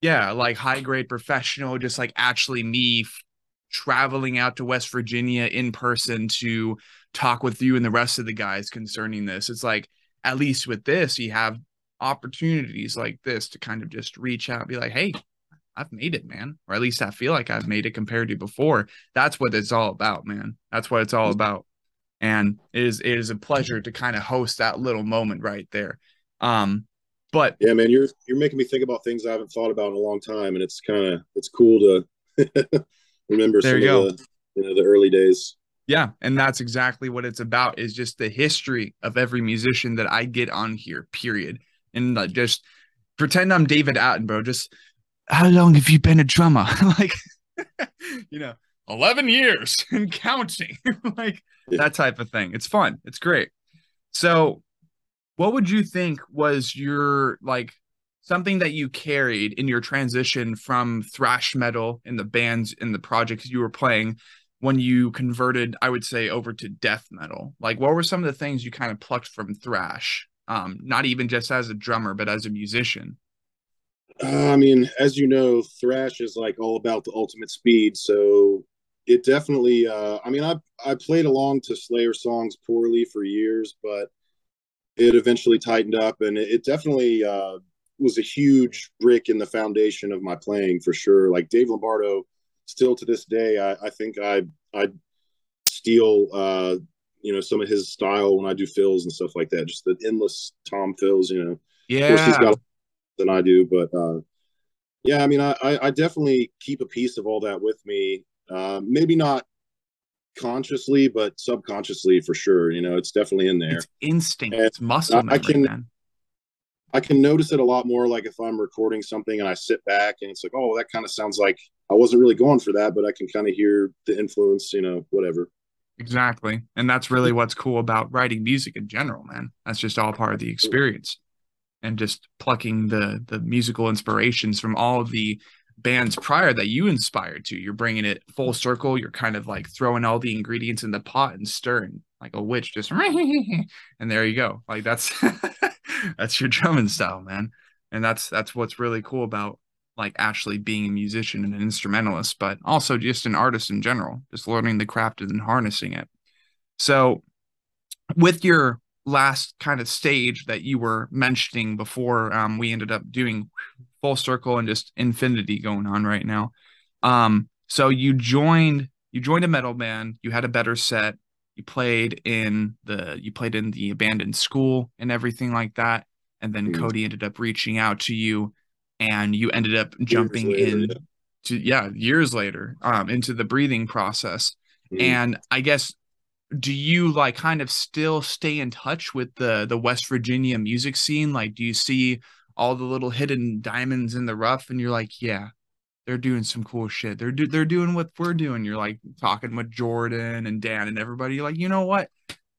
Yeah like high grade professional just like actually me f- traveling out to west virginia in person to talk with you and the rest of the guys concerning this. It's like at least with this you have opportunities like this to kind of just reach out and be like hey i've made it man or at least i feel like i've made it compared to before. That's what it's all about man. That's what it's all about and it is it is a pleasure to kind of host that little moment right there um but Yeah, man, you're you're making me think about things I haven't thought about in a long time, and it's kind of it's cool to remember There some you of the you know the early days. Yeah, and that's exactly what it's about is just the history of every musician that I get on here, period. And like just pretend I'm David Attenborough. Just how long have you been a drummer? like you know, 11 years and counting. like that type of thing. It's fun. It's great. So, what would you think was your like something that you carried in your transition from thrash metal in the bands in the projects you were playing when you converted, I would say, over to death metal? Like, what were some of the things you kind of plucked from thrash? Um, not even just as a drummer, but as a musician. Uh, I mean, as you know, thrash is like all about the ultimate speed. So it definitely. Uh, I mean, I I played along to Slayer songs poorly for years, but it eventually tightened up, and it, it definitely uh, was a huge brick in the foundation of my playing for sure. Like Dave Lombardo, still to this day, I, I think I I steal uh, you know some of his style when I do fills and stuff like that. Just the endless tom fills, you know of course he's Yeah. got than I do, but uh, yeah, I mean, I I definitely keep a piece of all that with me. Uh, maybe not consciously, but subconsciously for sure. You know, it's definitely in there. It's instinct. And It's muscle I- I can- man. I can notice it a lot more, like if I'm recording something and I sit back and it's like, oh, that kind of sounds like I wasn't really going for that, but I can kind of hear the influence. You know, whatever. Exactly. And that's really what's cool about writing music in general, man. That's just all part of the experience. And just plucking the the musical inspirations from all of the bands prior that you inspired to. You're bringing it full circle. You're kind of like throwing all the ingredients in the pot and stirring like a witch just and there you go. Like that's that's your drumming style, man. And that's that's what's really cool about like actually being a musician and an instrumentalist, but also just an artist in general, just learning the craft and harnessing it. So, with your last kind of stage that you were mentioning before, um, we ended up doing full circle and just infinity going on right now. Um, so you joined you joined a metal band, you had a better set. you played in the you played in the abandoned school and everything like that and then mm-hmm. cody ended up reaching out to you and you ended up jumping later, in yeah. to yeah years later um into the breathing process mm-hmm. and i guess do you like kind of still stay in touch with the the west virginia music scene like do you see all the little hidden diamonds in the rough and you're like yeah they're doing some cool shit. They're do- they're doing what we're doing. You're like talking with Jordan and Dan and everybody. You're like, you know what?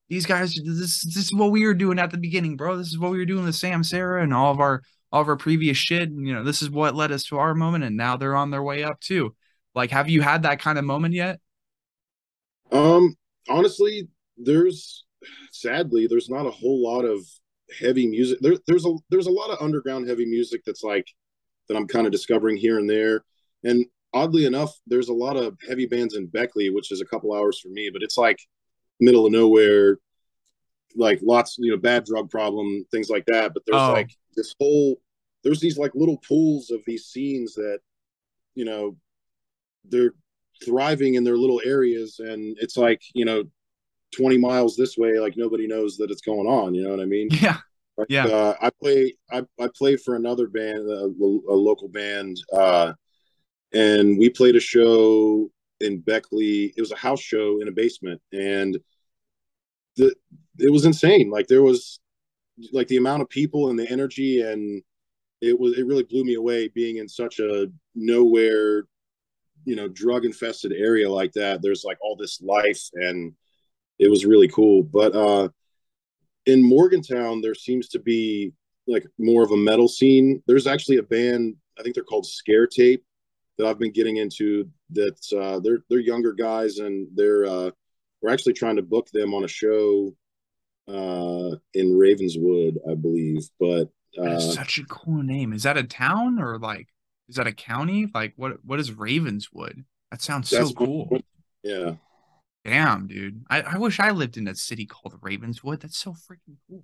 These guys, this this is what we were doing at the beginning, bro. This is what we were doing with Sam, Sarah, and all of our all of our previous shit. And, you know, this is what led us to our moment, and now they're on their way up too. Like, have you had that kind of moment yet? Um, honestly, there's sadly there's not a whole lot of heavy music. There, there's a there's a lot of underground heavy music that's like that I'm kind of discovering here and there. And oddly enough, there's a lot of heavy bands in Beckley, which is a couple hours for me, but it's like middle of nowhere, like lots, you know, bad drug problem, things like that. But there's oh. like this whole, there's these like little pools of these scenes that, you know, they're thriving in their little areas. And it's like, you know, 20 miles this way, like nobody knows that it's going on. You know what I mean? Yeah. yeah. Uh, I play, I, I play for another band, a, a local band, uh, and we played a show in Beckley. It was a house show in a basement, and the it was insane. Like there was like the amount of people and the energy, and it was it really blew me away being in such a nowhere, you know, drug infested area like that. There's like all this life, and it was really cool. But uh, in Morgantown, there seems to be like more of a metal scene. There's actually a band. I think they're called Scare Tape that I've been getting into. That uh, they're they're younger guys, and they're uh, we're actually trying to book them on a show uh, in Ravenswood, I believe. But uh, such a cool name. Is that a town or like is that a county? Like what what is Ravenswood? That sounds so cool. Yeah. Damn, dude. I, I wish I lived in a city called Ravenswood. That's so freaking cool.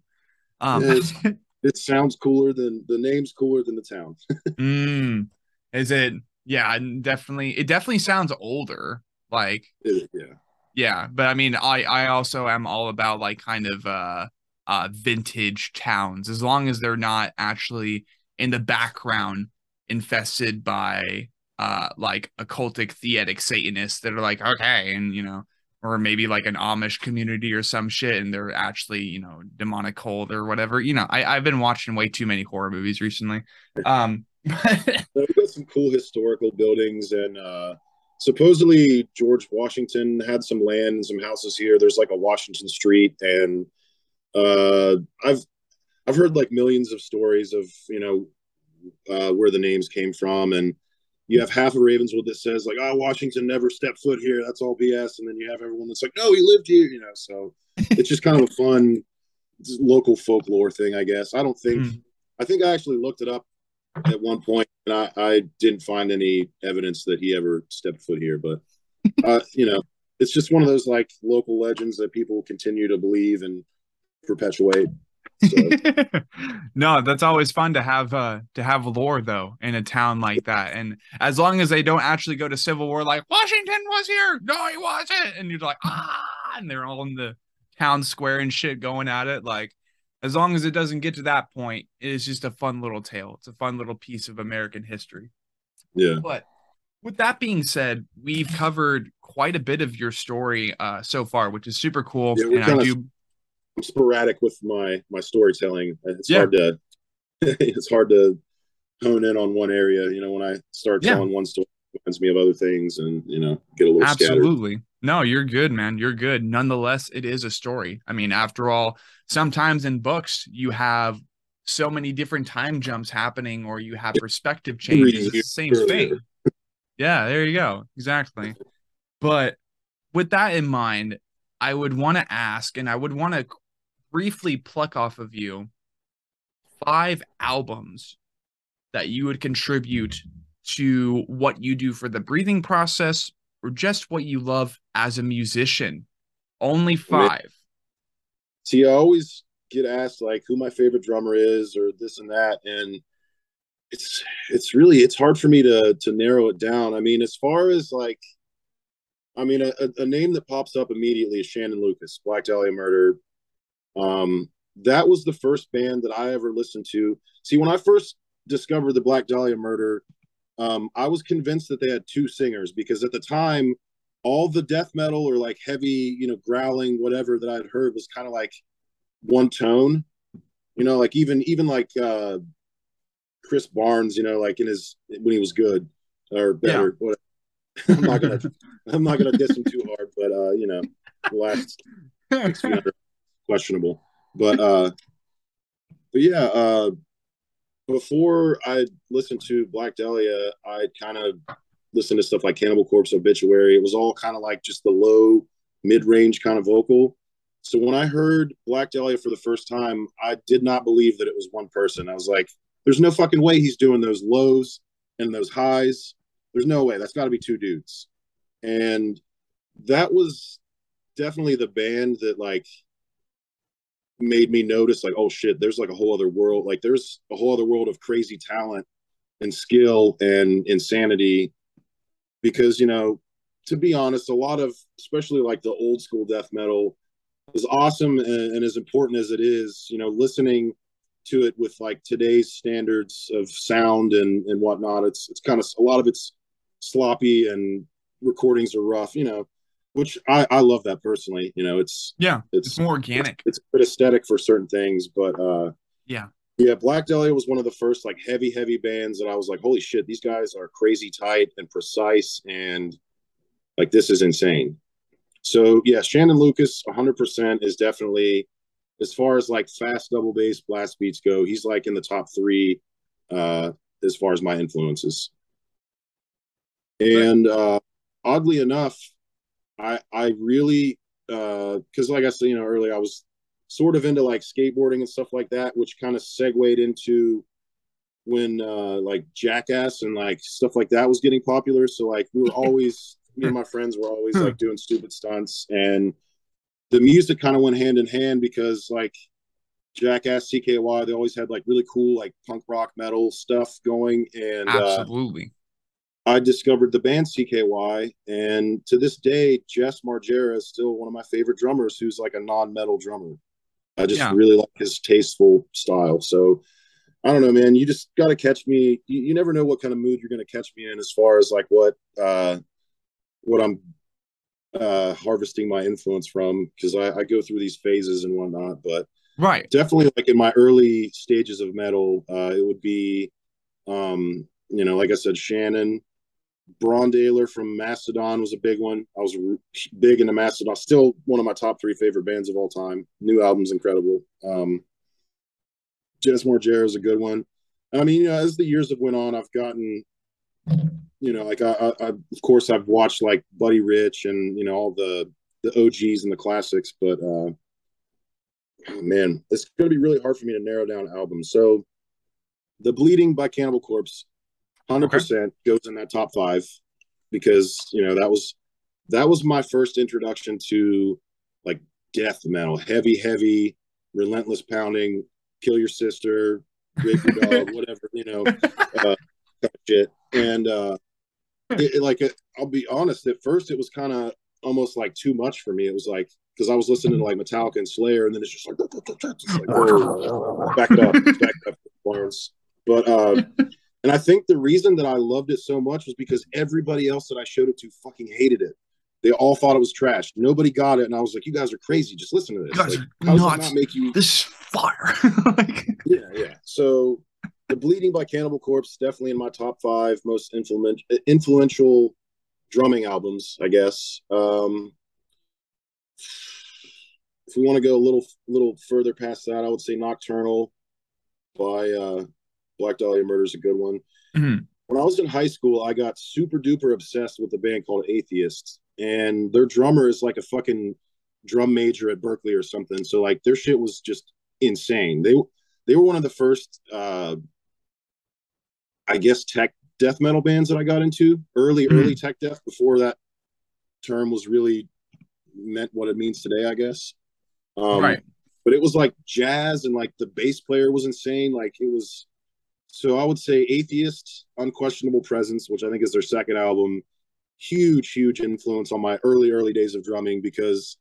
Um, it, it sounds cooler than the name's cooler than the town. mm, is it yeah, definitely. It definitely sounds older. Like yeah, yeah. But I mean, I I also am all about like kind of uh uh vintage towns as long as they're not actually in the background infested by uh like occultic theatic satanists that are like okay and you know or maybe like an Amish community or some shit, and they're actually, you know, demonic cult or whatever. You know, I, I've been watching way too many horror movies recently. Um, we've got some cool historical buildings, and uh, supposedly George Washington had some land and some houses here. There's like a Washington Street, and uh, I've I've heard like millions of stories of you know uh, where the names came from, and you have half of Ravenswood that says like, "Oh, Washington never stepped foot here. That's all BS," and then you have everyone that's like, "No, he lived here," you know. So it's just kind of a fun local folklore thing, I guess. I don't think. Mm. I think I actually looked it up at one point, and I, I didn't find any evidence that he ever stepped foot here. But uh, you know, it's just one of those like local legends that people continue to believe and perpetuate. So. no, that's always fun to have uh to have lore though in a town like that. And as long as they don't actually go to Civil War like Washington was here, no, he wasn't, and you're like, ah, and they're all in the town square and shit going at it, like as long as it doesn't get to that point, it is just a fun little tale. It's a fun little piece of American history. Yeah. But with that being said, we've covered quite a bit of your story uh, so far, which is super cool. Yeah, and I do. I'm sporadic with my my storytelling. It's yeah. hard to it's hard to hone in on one area. You know, when I start telling one story, it reminds me of other things, and you know, get a little absolutely. Scattered. No, you're good, man. You're good. Nonetheless, it is a story. I mean, after all, sometimes in books you have so many different time jumps happening or you have perspective changes. It's the same thing. Yeah, there you go. Exactly. But with that in mind, I would want to ask and I would want to briefly pluck off of you five albums that you would contribute to what you do for the breathing process or just what you love as a musician? Only five. See, I always get asked like who my favorite drummer is or this and that, and it's it's really it's hard for me to to narrow it down. I mean, as far as like I mean, a, a name that pops up immediately is Shannon Lucas, Black Dahlia Murder. Um, that was the first band that I ever listened to. See, when I first discovered the Black Dahlia Murder, um, I was convinced that they had two singers because at the time, all the death metal or like heavy, you know, growling, whatever that I'd heard was kind of like one tone. You know, like even even like uh Chris Barnes, you know, like in his when he was good or better. Yeah. I'm not gonna I'm not gonna diss him too hard, but uh, you know, the last questionable. But uh but yeah, uh before I listened to Black Dahlia, I kind of listened to stuff like Cannibal Corpse, Obituary. It was all kind of like just the low, mid range kind of vocal. So when I heard Black Dahlia for the first time, I did not believe that it was one person. I was like, there's no fucking way he's doing those lows and those highs. There's no way. That's got to be two dudes. And that was definitely the band that like made me notice like oh shit there's like a whole other world like there's a whole other world of crazy talent and skill and insanity. Because you know to be honest a lot of especially like the old school death metal is awesome and, and as important as it is you know listening to it with like today's standards of sound and and whatnot it's it's kind of a lot of it's sloppy and recordings are rough you know which I, I love that personally. You know, it's yeah, it's, it's more organic. It's, it's good aesthetic for certain things, but uh, yeah, yeah. Black Dahlia was one of the first like heavy, heavy bands that I was like, holy shit, these guys are crazy tight and precise, and like this is insane. So yeah, Shannon Lucas, 100% is definitely as far as like fast double bass blast beats go. He's like in the top three uh, as far as my influences. And uh, oddly enough, I I really because uh, like I said, you know, earlier I was sort of into like skateboarding and stuff like that, which kind of segued into when uh like jackass and like stuff like that was getting popular. So like we were always me and my friends were always like doing stupid stunts and the music kind of went hand in hand because like Jackass CKY, they always had like really cool like punk rock metal stuff going and uh, absolutely. Uh, I discovered the band CKY, and to this day, Jess Margera is still one of my favorite drummers who's like a non metal drummer. I just yeah. really like his tasteful style. So I don't know, man. You just got to catch me. You, you, never know what kind of mood you're going to catch me in as far as like what, uh, what I'm uh, harvesting my influence from because I, I go through these phases and whatnot. But right, definitely like in my early stages of metal, uh, it would be, um, you know, like I said, Shannon, Dailor from Mastodon was a big one. I was big into Mastodon. Still one of my top three favorite bands of all time. New album's incredible. Um, Jess Margera is a good one. I mean, you know, as the years have went on, I've gotten, you know, like I, I, I, of course, I've watched like Buddy Rich and you know all the the OGs and the classics, but uh, man, it's going to be really hard for me to narrow down albums. So, the Bleeding by Cannibal Corpse hundred okay. percent goes in that top five because you know that was that was my first introduction to like death metal, heavy, heavy, relentless pounding, kill your sister, rape your dog, whatever you know, uh, shit. And uh, it, it, like it, I'll be honest, at first it was kind of almost like too much for me. It was like because I was listening to like Metallica and Slayer, and then it's just like, it's like back it up, back it up, Barnes. But uh, and I think the reason that I loved it so much was because everybody else that I showed it to fucking hated it. They all thought it was trash. Nobody got it, and I was like, "You guys are crazy. Just listen to this. Like, how does not make you this fire?" like... Yeah, yeah. So, the Bleeding by Cannibal Corpse definitely in my top five most influential influential drumming albums, I guess. Um, if we want to go a little little further past that, I would say Nocturnal by uh, Black Dahlia Murder is a good one. Mm-hmm. When I was in high school, I got super duper obsessed with a band called Atheists, and their drummer is like a fucking drum major at Berkeley or something. So like their shit was just insane. They they were one of the first, uh, I guess, tech death metal bands that I got into early mm-hmm. early tech death before that term was really meant what it means today. I guess. Um, right. But it was like jazz and like the bass player was insane. Like it was so I would say Atheist, Unquestionable Presence, which I think is their second album, huge, huge influence on my early, early days of drumming because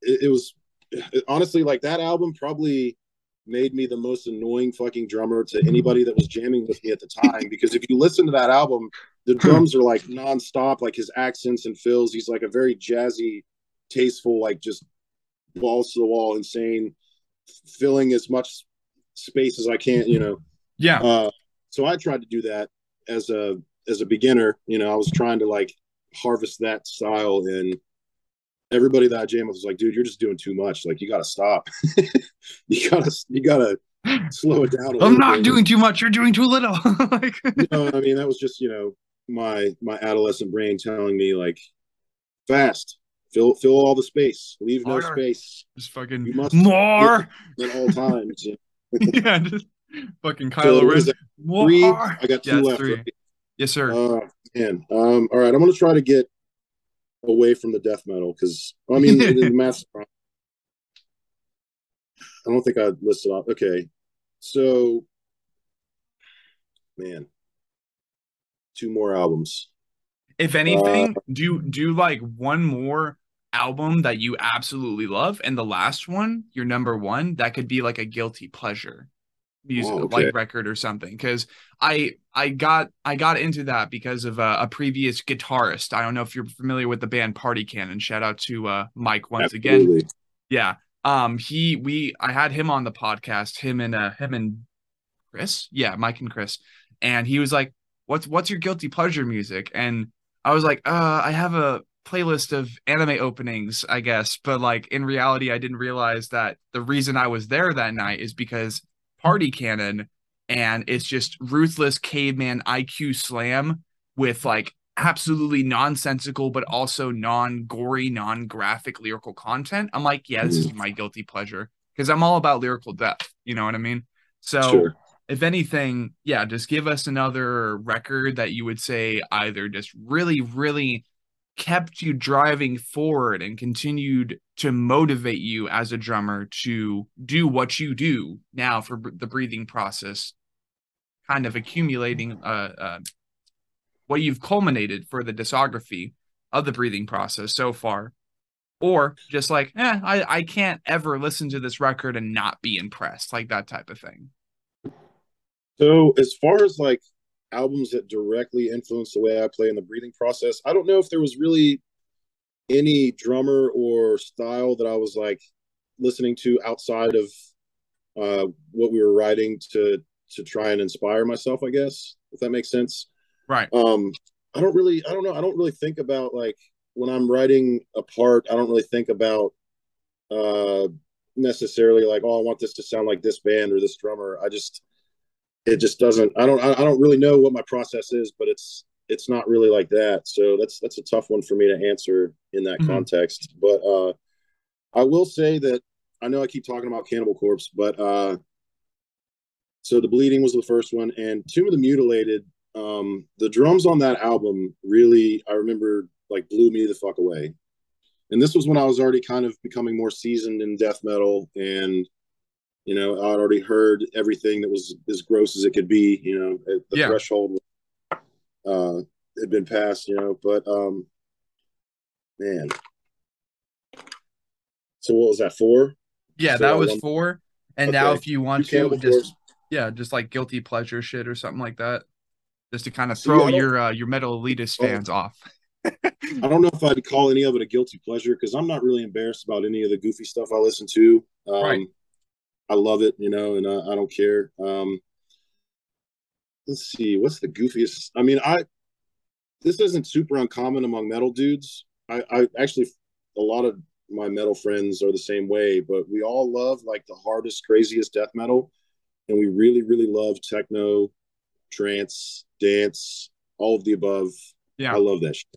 it, it was it, honestly like that album probably made me the most annoying fucking drummer to anybody that was jamming with me at the time. Because if you listen to that album, the drums are like nonstop, like his accents and fills. He's like a very jazzy, tasteful, like just balls to the wall, insane, filling as much space as I can't, you know. Yeah. Uh, so I tried to do that as a as a beginner. You know, I was trying to like harvest that style and everybody that I jam with was like, dude, you're just doing too much. Like, you got to stop. you gotta, you gotta slow it down. I'm not bit. doing too much. You're doing too little. like, you know, I mean, that was just, you know, my, my adolescent brain telling me like fast, fill, fill all the space, leave no space. Just fucking you must more at all times. yeah. Just fucking Kylo so Ren. More. I got two yeah, left. Right? Yes, sir. Oh man. Um, all right. I'm going to try to get away from the death metal because I mean the math. I don't think I listed off. Okay, so man, two more albums. If anything, uh, do do like one more album that you absolutely love, and the last one, your number one, that could be like a guilty pleasure music oh, okay. like record or something because i i got i got into that because of a, a, previous guitarist. I don't know if you're familiar with the band party cannon. Shout out to uh mike once Absolutely. again yeah um he we i had him on the podcast him and uh him and chris? Yeah mike and chris. And he was like what's what's your guilty pleasure music? And i was like uh i have a playlist of anime openings i guess but like in reality i didn't realize that the reason i was there that night is because party cannon and it's just ruthless caveman IQ slam with like absolutely nonsensical but also non-gory, non-graphic lyrical content. I'm like, yeah, this is mm-hmm. my guilty pleasure because I'm all about lyrical depth, you know what I mean? So sure. if anything, yeah, just give us another record that you would say either just really really kept you driving forward and continued to motivate you as a drummer to do what you do now for the breathing process kind of accumulating uh, uh, what you've culminated for the discography of the breathing process so far. Or just like eh, I, I can't ever listen to this record and not be impressed like that type of thing. So as far as like albums that directly influenced the way I play in the breathing process. I don't know if there was really any drummer or style that I was like listening to outside of uh, what we were writing to to try and inspire myself. I guess if that makes sense. Right. Um, I don't really. I don't know. I don't really think about like when I'm writing a part. I don't really think about uh necessarily like oh I want this to sound like this band or this drummer. I just it just doesn't i don't i don't really know what my process is but it's it's not really like that. So that's that's a tough one for me to answer in that mm-hmm. context. But uh i will say that i know i keep talking about cannibal corpse but uh so the bleeding was the first one and tomb of the mutilated um the drums on that album really i remember like blew me the fuck away. And this was when i was already kind of becoming more seasoned in death metal and you know, I'd already heard everything that was as gross as it could be. You know, the yeah. threshold uh, had been passed. You know, but um, man. So what was that for? Yeah, so that was want... four. And okay. now, if you want to, just yeah, just like guilty pleasure shit or something like that, just to kind of throw your uh, your metal elitist oh. fans oh. off. I don't know if I'd call any of it a guilty pleasure because I'm not really embarrassed about any of the goofy stuff I listen to. Um, right. I love it, you know, and I, I don't care. Um, let's see, what's the goofiest? I mean, I this isn't super uncommon among metal dudes. I, I actually a lot of my metal friends are the same way, but we all love like the hardest, craziest death metal, and we really, really love techno, trance, dance, all of the above. Yeah, I love that shit.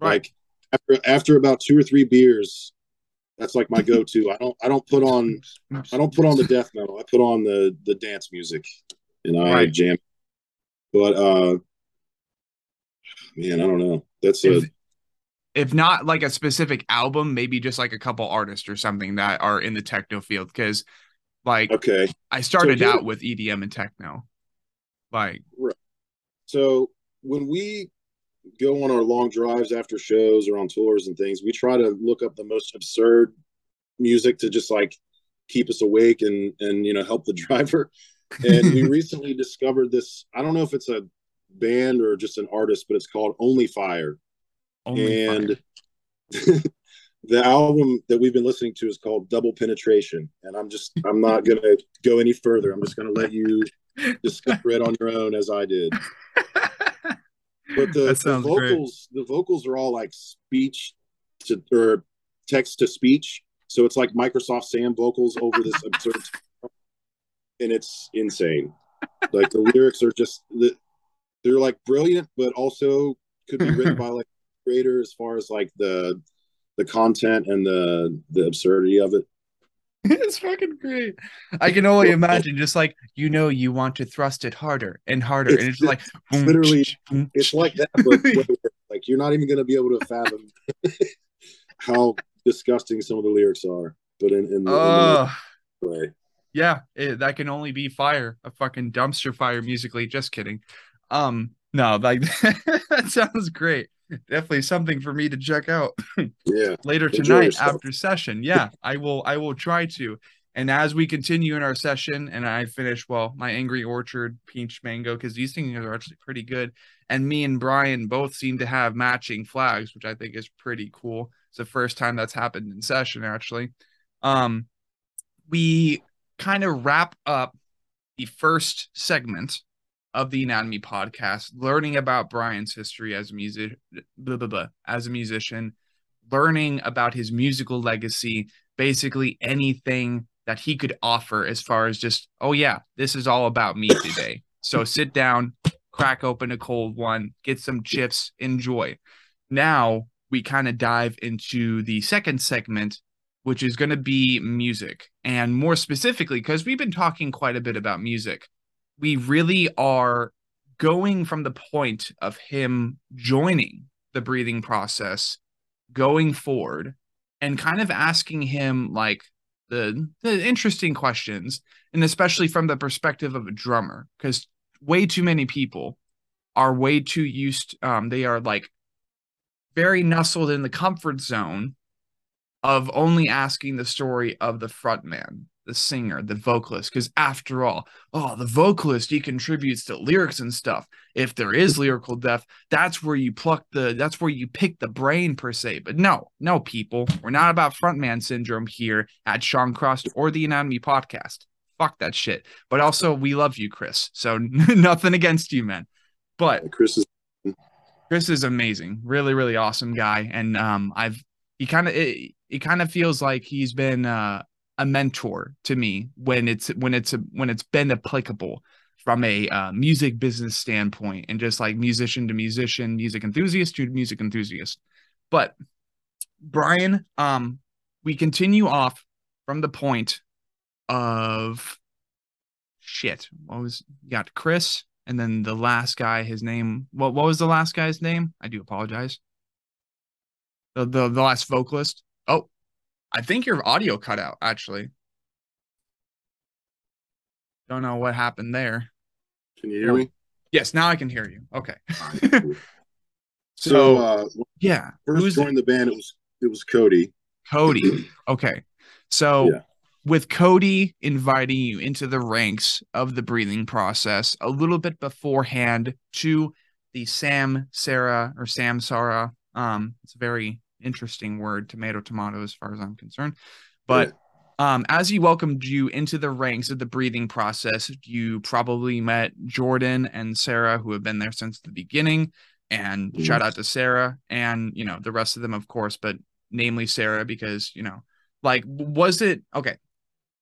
Right. Like after after about two or three beers, that's like my go-to. I don't I don't put on I don't put on the death metal. I put on the the dance music and I right. jam. But uh man, I don't know. That's if, a if not like a specific album, maybe just like a couple artists or something that are in the techno field because like okay. I started so out with EDM and techno. Like right. So when we go on our long drives after shows or on tours and things, we try to look up the most absurd music to just like keep us awake and and you know help the driver. And we recently discovered this. I don't know if it's a band or just an artist, but it's called Only Fire. Only and the album that we've been listening to is called Double Penetration. And I'm just I'm not gonna go any further. I'm just gonna let you discover it on your own as I did. But the, the vocals, great. the vocals are all like speech to or text to speech. So it's like Microsoft Sam vocals over this absurd, and it's insane. Like the lyrics are just they're like brilliant, but also could be written by like creator as far as like the the content and the the absurdity of it. it's fucking great. I can only imagine, just like you know, you want to thrust it harder and harder, it's, and it's like literally, it's like that, but like you're not even going to be able to fathom how disgusting some of the lyrics are. But in in the, uh, in the way, yeah, it, that can only be fire, a fucking dumpster fire musically. Just kidding. Um, no, like that sounds great. Definitely something for me to check out. yeah. Later tonight after session. Yeah, I will I will try to. And as we continue in our session and I finish, well, my Angry Orchard Peach Mango, because these things are actually pretty good. And me and Bryan both seem to have matching flags, which I think is pretty cool. It's the first time that's happened in session, actually. Um, we kind of wrap up the first segment of the Anatomy podcast, learning about Bryan's history as a music, blah, blah, blah, as a musician, learning about his musical legacy, basically anything that he could offer as far as just, oh yeah, this is all about me today. So sit down, crack open a cold one, get some chips, enjoy. Now we kind of dive into the second segment, which is going to be music. And more specifically, because we've been talking quite a bit about music we really are going from the point of him joining the breathing process going forward and kind of asking him like the the interesting questions and especially from the perspective of a drummer because way too many people are way too used um they are like very nestled in the comfort zone of only asking the story of the frontman the singer, the vocalist, because after all, oh, the vocalist he contributes to lyrics and stuff. If there is lyrical depth, that's where you pluck the, that's where you pick the brain per se. But no, no, people, we're not about frontman syndrome here at Sean Cross or the Anatomy Podcast. Fuck that shit. But also, we love you, Chris. So nothing against you, man. But Chris is Chris is amazing, really, really awesome guy, and um, I've he kind of it, it kind of feels like he's been uh a mentor to me when it's when it's when it's been applicable from a uh, music business standpoint and just like musician to musician, music enthusiast to music enthusiast. But Bryan, um, we continue off from the point of shit. What was got Chris and then the last guy, his name. What what was the last guy's name? I do apologize. The the, the last vocalist. I think your audio cut out actually. Don't know what happened there. Can you hear me? Yes, now I can hear you. Okay. so, so uh, yeah, first joined the band. It was it was Cody. Cody. Okay. So yeah. with Cody inviting you into the ranks of the breathing process a little bit beforehand to the Samsara or Samsara. Um, it's very interesting word, tomato, tomato, as far as I'm concerned. But um, as he welcomed you into the ranks of the breathing process, you probably met Jordan and Sarah, who have been there since the beginning. And yes. shout out to Sarah and, you know, the rest of them, of course, but namely Sarah, because, you know, like, was it okay?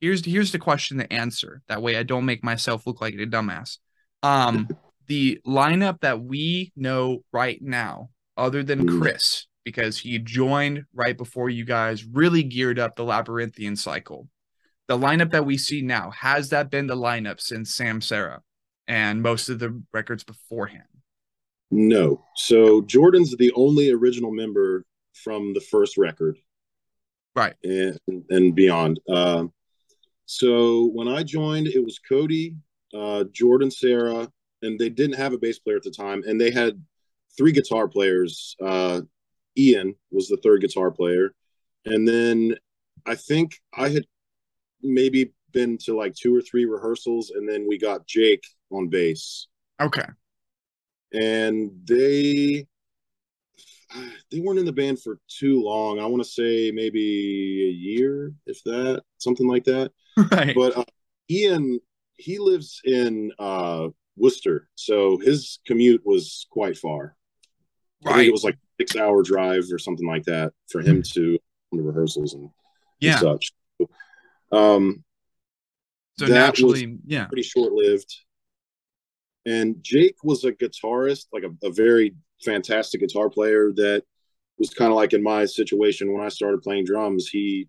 Here's here's the question to answer. That way I don't make myself look like a dumbass. Um, the lineup that we know right now, other than mm. Chris, because he joined right before you guys really geared up the labyrinthian cycle. The lineup that we see now, has that been the lineup since Samsara and most of the records beforehand? No. So Jordan's the only original member from the first record. Right. And, and beyond. Uh, so when I joined, it was Cody, uh, Jordan, Sarah, and they didn't have a bass player at the time. And they had three guitar players. Uh, Ian was the third guitar player, and then I think I had maybe been to like two or three rehearsals, and then we got Jake on bass. Okay. And they they weren't in the band for too long. I want to say maybe a year, if that, something like that. Right. But uh, Ian, he lives in uh, Worcester, so his commute was quite far. I think right. it was like six hour drive or something like that for him to come to rehearsals and, and yeah. such. Um, So that naturally, yeah. pretty short lived. And Jake was a guitarist, like a, a very fantastic guitar player that was kind of like in my situation when I started playing drums. He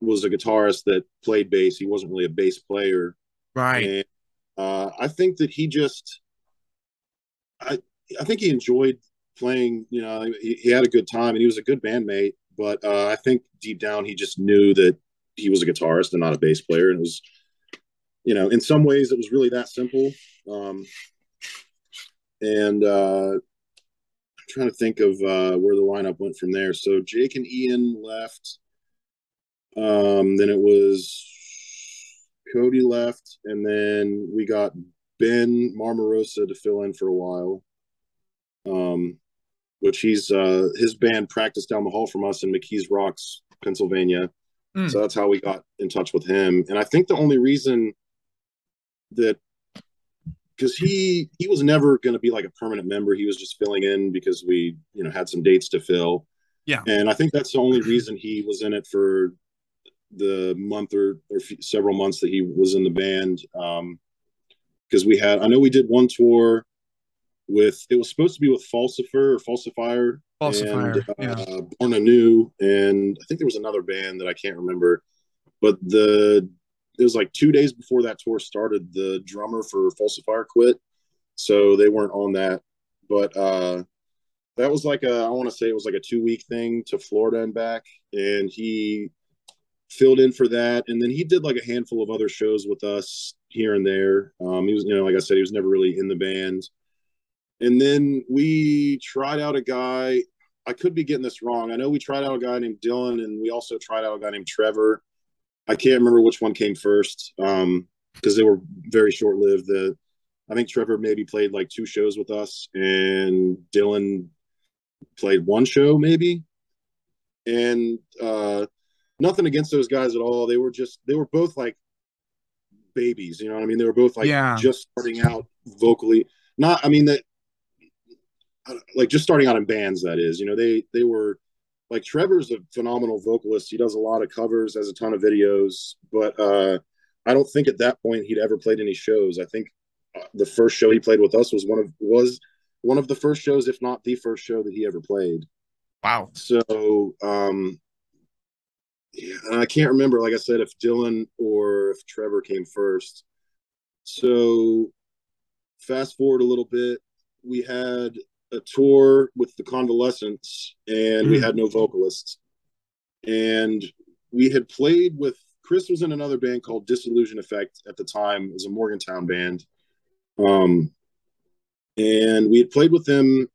was a guitarist that played bass. He wasn't really a bass player. Right. And uh, I think that he just, I, I think he enjoyed playing. You know, he, he had a good time and he was a good bandmate. But uh, I think deep down he just knew that he was a guitarist and not a bass player. And it was, you know, in some ways it was really that simple. Um, and uh, I'm trying to think of uh, where the lineup went from there. So Jake and Ian left. Um, then it was Cody left, and then we got Ben Marmarosa to fill in for a while. Um, which he's uh, his band practiced down the hall from us in McKees Rocks, Pennsylvania. Mm. So that's how we got in touch with him. And I think the only reason that because he he was never going to be like a permanent member, he was just filling in because we you know had some dates to fill. Yeah. And I think that's the only reason he was in it for the month or, or several months that he was in the band. Um, because we had, I know we did one tour with, it was supposed to be with Falsifier or Falsifier, Falsifier. and, yeah. uh, Born Anew, and I think there was another band that I can't remember. But the it was like two days before that tour started. The drummer for Falsifier quit, so they weren't on that. But uh, that was like a I want to say it was like a two week thing to Florida and back, and he filled in for that. And then he did like a handful of other shows with us here and there. Um, he was, you know, like I said, he was never really in the band. And then we tried out a guy. I could be getting this wrong. I know we tried out a guy named Dylan, and we also tried out a guy named Trevor. I can't remember which one came first um, because they were very short lived. The I think Trevor maybe played like two shows with us, and Dylan played one show maybe. And uh, nothing against those guys at all. They were just they were both like babies. You know what I mean? They were both like Yeah. just starting out vocally. Not I mean that like just starting out in bands. That is, you know, they they were like Trevor's a phenomenal vocalist. He does a lot of covers, has a ton of videos, but uh, I don't think at that point he'd ever played any shows. I think uh, the first show he played with us was one of was one of the first shows, if not the first show that he ever played. Wow. So um, yeah, and I can't remember, like I said, if Dylan or if Trevor came first. So fast forward a little bit, we had a tour with the Convalescence, and we Mhm. had no vocalists. And we had played with Chris was in another band called Disillusion Effect at the time, it was a Morgantown band. Um, and we had played with them.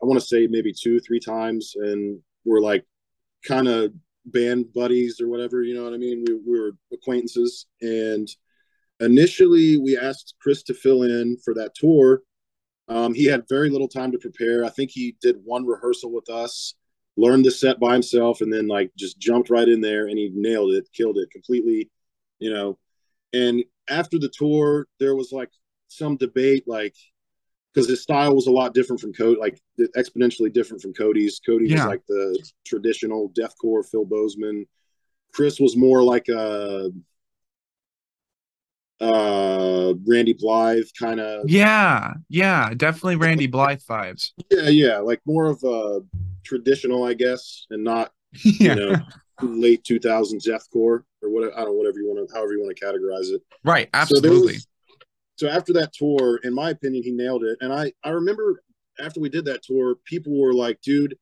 I want to say maybe two, three times, and we're like kind of band buddies or whatever. You know what I mean? We, we were acquaintances, and initially we asked Chris to fill in for that tour. Um, he had very little time to prepare. I think he did one rehearsal with us, learned the set by himself, and then like just jumped right in there and he nailed it, killed it completely, you know. And after the tour, there was like some debate, like because his style was a lot different from Cody, like exponentially different from Cody's. Cody was like the traditional deathcore Phil Bozeman. Chris was more like a uh Randy Blythe kind of Yeah. Yeah. Definitely Randy Blythe vibes. yeah yeah like more of a traditional I guess and not yeah. you know late 2000s deathcore or whatever I don't know whatever you want to however you want to categorize it Right. So Absolutely. was- so after that tour, in my opinion, he nailed it. And I, I remember after we did that tour, people were like, dude,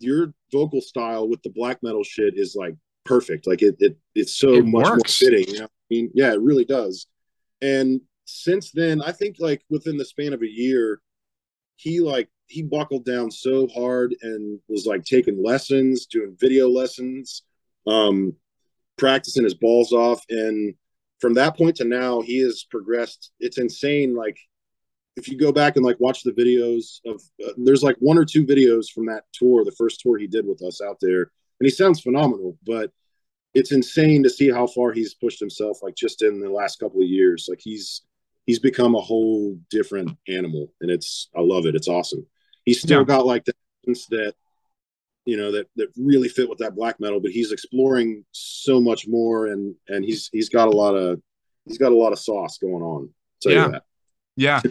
your vocal style with the black metal shit is like perfect. Like it, it it's so It much more fitting. You know? I mean, yeah, it really does. And since then, I think like within the span of a year, he like he buckled down so hard and was like taking lessons, doing video lessons, um, practicing his balls off. And from that point to now, he has progressed. It's insane. Like if you go back and like watch the videos of, uh, there's like one or two videos from that tour, the first tour he did with us out there, and he sounds phenomenal. But it's insane to see how far he's pushed himself, like just in the last couple of years. Like he's he's become a whole different animal, and it's I love it. It's awesome. He's still yeah. got like that that you know that that really fit with that black metal, but he's exploring so much more, and and he's he's got a lot of he's got a lot of sauce going on. yeah. Yeah.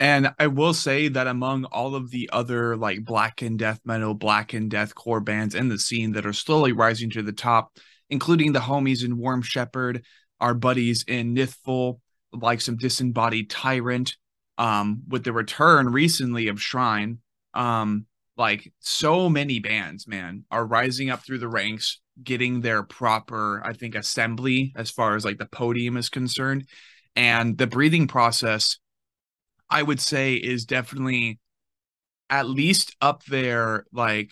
And I will say that among all of the other like black and death metal, black and death core bands in the scene that are slowly rising to the top, including the homies in Worm Shepherd, our buddies in Nithful, like some disembodied tyrant, um, with the return recently of Shrine, um, like so many bands, man, are rising up through the ranks, getting their proper, I think, assembly as far as like the podium is concerned. And the breathing process, I would say, is definitely at least up there, like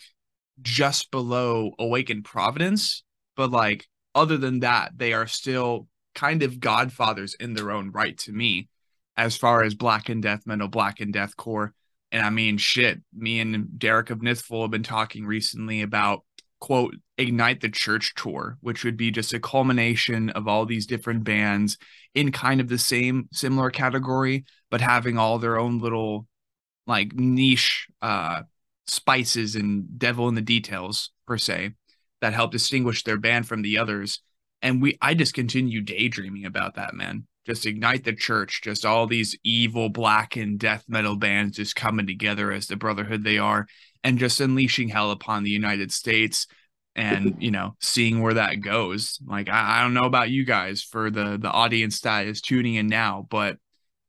just below A Wake in Providence. But like, other than that, they are still kind of godfathers in their own right to me as far as black and death metal, black and death core and I mean, shit, me and Derek of Nithful have been talking recently about, quote, Ignite the Church tour, which would be just a culmination of all these different bands in kind of the same, similar category, but having all their own little, like, niche uh, spices and devil in the details, per se, that help distinguish their band from the others. And we, I just continue daydreaming about that, man. Just ignite the church. Just all these evil black and death metal bands just coming together as the brotherhood they are and just unleashing hell upon the united states and you know seeing where that goes. Like I, I, don't know about you guys for the the audience that is tuning in now but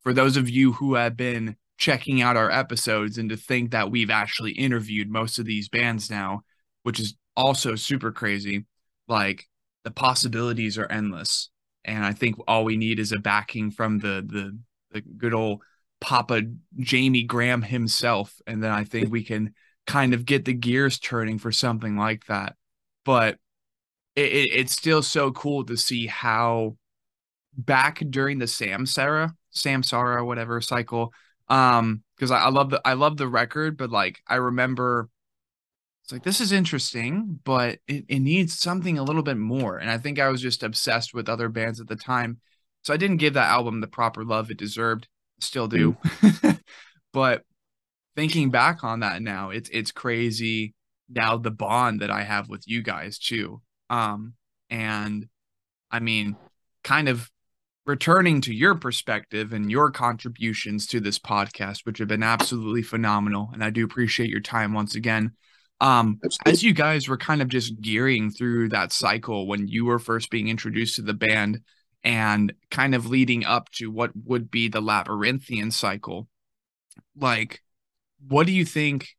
for those of you who have been checking out our episodes and to think that we've actually interviewed most of these bands now which is also super crazy. Like the possibilities are endless. And I think all we need is a backing from the the the good old Papa Jamie Graham himself, and then I think we can kind of get the gears turning for something like that. But it, it, it's still so cool to see how back during the Samsara, Samsara, whatever cycle, um, because I, I love the I love the record, but like I remember it's like this is interesting but it, it needs something a little bit more. And i think i was just obsessed with other bands at the time so i didn't give that album the proper love it deserved. Still do. Mm. but thinking back on that now it's it's crazy now the bond that i have with you guys too. Um and i mean kind of returning to your perspective and your contributions to this podcast which have been absolutely phenomenal and i do appreciate your time once again um, as you guys were kind of just gearing through that cycle when you were first being introduced to the band and kind of leading up to what would be the labyrinthian cycle, like, what do you think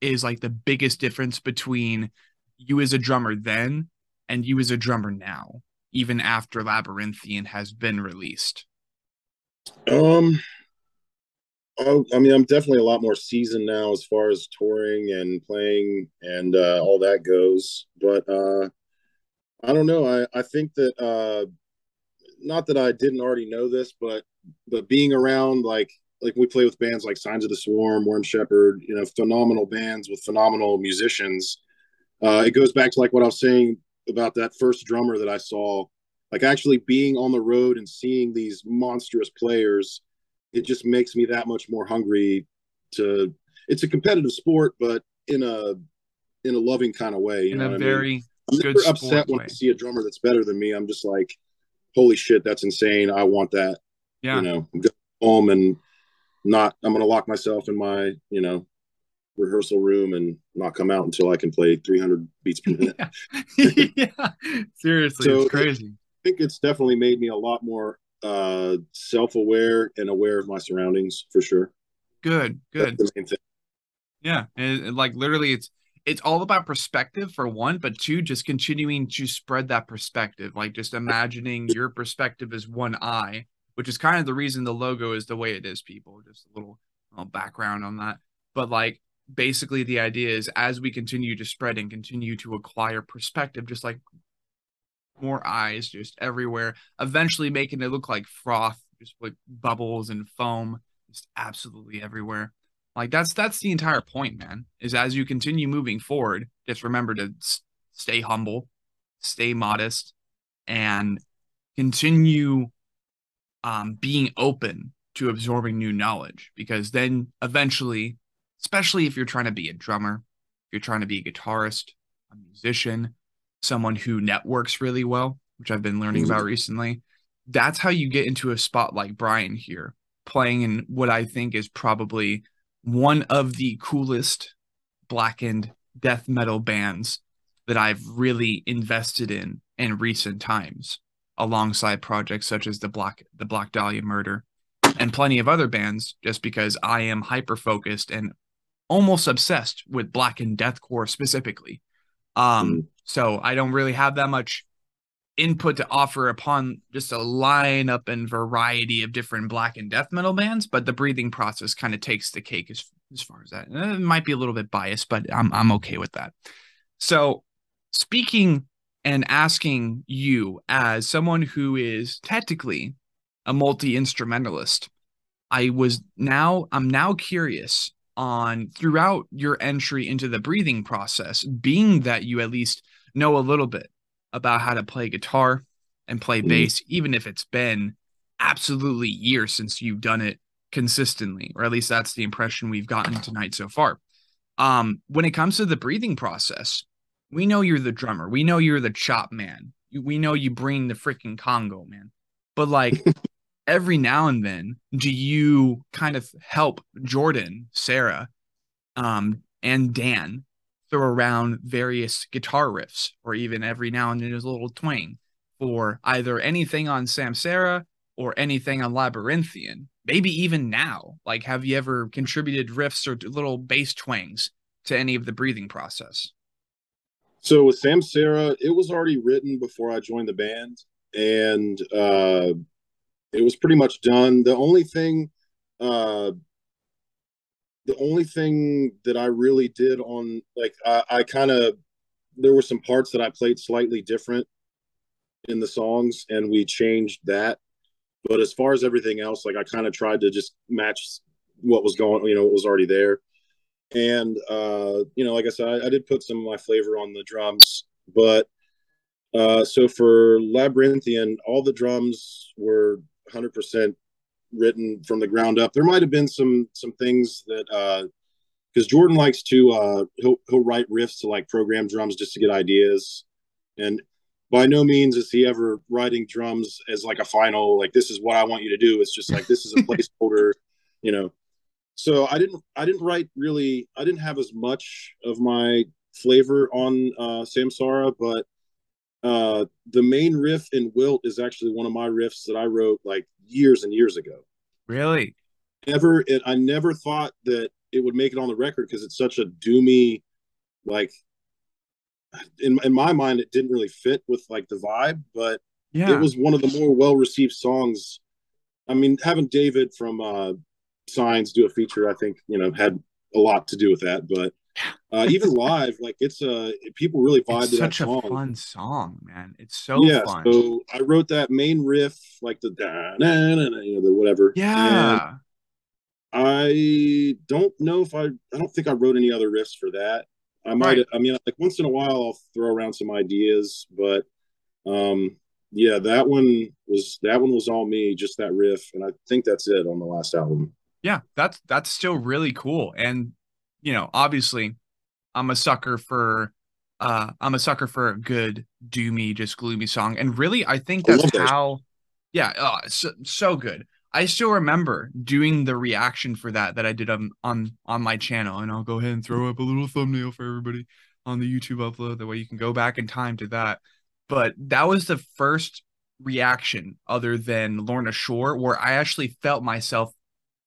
is like the biggest difference between you as a drummer then and you as a drummer now, even after Labyrinthian has been released? Um, Oh, I mean, I'm definitely a lot more seasoned now as far as touring and playing and uh, all that goes. But uh, I don't know. I, I think that uh, not that I didn't already know this, but but being around like like we play with bands like Signs of the Swarm, Worm Shepherd, you know, phenomenal bands with phenomenal musicians. Uh, it goes back to like what I was saying about that first drummer that I saw, like actually being on the road and seeing these monstrous players it just makes me that much more hungry to it's a competitive sport but in a in a loving kind of way you in know a very I mean? I'm never upset when I see a drummer that's better than me. I'm just like, holy shit, that's insane. I want that. Yeah. You know, go home and not, I'm going to lock myself in my, you know, rehearsal room and not come out until I can play 300 beats per minute. yeah. Seriously, so it's crazy. I think it's definitely made me a lot more uh, self-aware and aware of my surroundings for sure. Good, good. Yeah, and, like literally, it's it's all about perspective for one, but two, just continuing to spread that perspective. Like just imagining your perspective as one eye, which is kind of the reason the logo is the way it is. People, just a little, little background on that. but like basically the idea is as we continue to spread and continue to acquire perspective, just like more eyes just everywhere, eventually making it look like froth, just like bubbles and foam, just absolutely everywhere. Like that's that's the entire point, man. Is as you continue moving forward, just remember to s- stay humble, stay modest, and continue um, being open to absorbing new knowledge. Because then eventually, especially if you're trying to be a drummer, if you're trying to be a guitarist, a musician, someone who networks really well, which I've been learning about recently, that's how you get into a spot like Bryan here, playing in what I think is probably one of the coolest blackened death metal bands that I've really invested in in recent times, alongside projects such as the Black the Black Dahlia Murder and plenty of other bands, just because I am hyper focused and almost obsessed with blackened deathcore specifically. Um, mm. So I don't really have that much input to offer upon just a lineup and variety of different black and death metal bands, but the breathing process kind of takes the cake as, as far as that. It might be a little bit biased, but I'm I'm okay with that. So speaking and asking you as someone who is technically a multi-instrumentalist, I was now I'm now curious on throughout your entry into the breathing process, being that you at least know a little bit about how to play guitar and play mm-hmm. bass, even if it's been absolutely years since you've done it consistently, or at least that's the impression we've gotten tonight so far. Um, when it comes to the breathing process, we know you're the drummer, we know you're the chop man, we know you bring the freaking Congo, man. But like every now and then, do you kind of help Jordan, Sarah, um, and Dan throw around various guitar riffs, or even every now and then a little twang for either anything on Samsara or anything on Labyrinthian. Maybe even now. Like, have you ever contributed riffs or little bass twangs to any of the breathing process? So with Samsara, it was already written before I joined the band, and uh, it was pretty much done. The only thing uh, the only thing that I really did on like I, I kind of there were some parts that I played slightly different in the songs and we changed that. But as far as everything else, like I kind of tried to just match what was going, you know, what was already there. And uh, you know, like I said, I, I did put some of my flavor on the drums, but uh, so for Labyrinthian, all the drums were 100% written from the ground up. There might have been some some things that uh because uh, Jordan likes to uh, he'll he'll write riffs to like program drums just to get ideas, and by no means is he ever writing drums as like a final like this is what I want you to do. It's just like this is a placeholder, you know. So I didn't I didn't write really I didn't have as much of my flavor on uh, Samsara, but uh, the main riff in Wilt is actually one of my riffs that I wrote like years and years ago. Really? Never, it, I never thought that it would make it on the record because it's such a doomy, like, in in my mind, it didn't really fit with like the vibe, but yeah. it was one of the more well received songs. I mean, having David from uh, Signs do a feature, I think you know had a lot to do with that, but uh, even live, like it's a uh, people really vibe it's to that song. Such a fun song, man. It's so yeah. Fun. So I wrote that main riff, like the da na na you know the whatever. Yeah. I don't know if I. I don't think I wrote any other riffs for that. I might. Right. I mean, like once in a while, I'll throw around some ideas, but um, yeah, that one was that one was all me, just that riff, and I think that's it on the last album. Yeah, that's that's still really cool, and you know, obviously, I'm a sucker for uh I'm a sucker for a good doomy, just gloomy song. And really, I think that's I how yeah, oh, so, so good. I still remember doing the reaction for that that I did on on on my channel, and I'll go ahead and throw up a little thumbnail for everybody on the YouTube upload. That way you can go back in time to that. But that was the first reaction other than Lorna Shore where I actually felt myself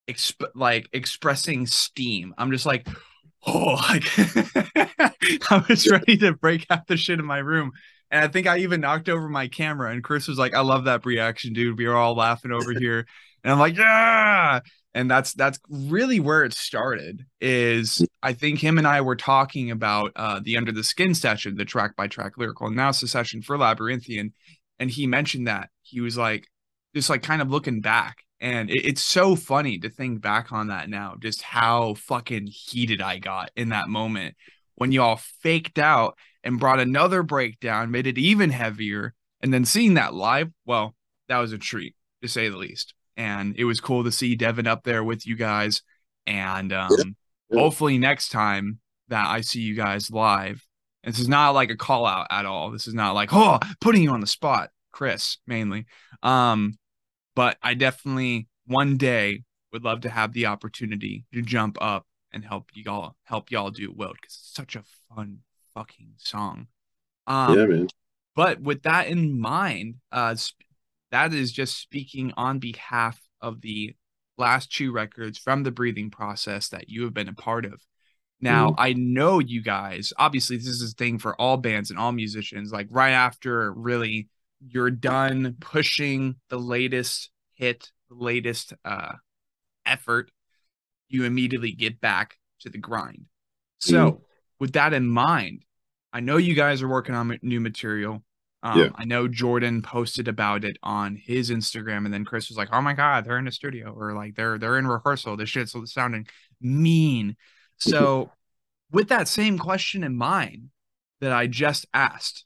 exp- like expressing steam. I'm just like, oh, like I was ready to break out the shit in my room. And I think I even knocked over my camera. And Chris was like, I love that reaction, dude. We were all laughing over here. And I'm like, yeah. And that's that's really where it started. Is I think him and I were talking about uh the Under the Skin session, the track by track lyrical analysis session for Labyrinthian. And he mentioned that. He was like, just like kind of looking back. And it, it's so funny to think back on that now, just how fucking heated I got in that moment when y'all faked out and brought another breakdown, made it even heavier. And then seeing that live, well, that was a treat to say the least. And it was cool to see Devin up there with you guys. And um, yeah. Yeah. hopefully next time that I see you guys live, this is not like a call out at all. This is not like, oh, putting you on the spot, Chris, mainly. Um, but I definitely one day would love to have the opportunity to jump up and help y'all help y'all do Wilt because it's such a fun fucking song. Um, yeah, man. But with that in mind, uh, that is just speaking on behalf of the last two records from the breathing process that you have been a part of. Now, mm-hmm. I know you guys, obviously, this is a thing for all bands and all musicians. Like, right after really you're done pushing the latest hit, the latest uh, effort, you immediately get back to the grind. So, mm-hmm. with that in mind, I know you guys are working on new material. Um, yeah. I know Jordan posted about it on his Instagram, and then Chris was like, "Oh my god, they're in the studio, or like they're they're in rehearsal. This shit's sounding mean." So, with that same question in mind that I just asked,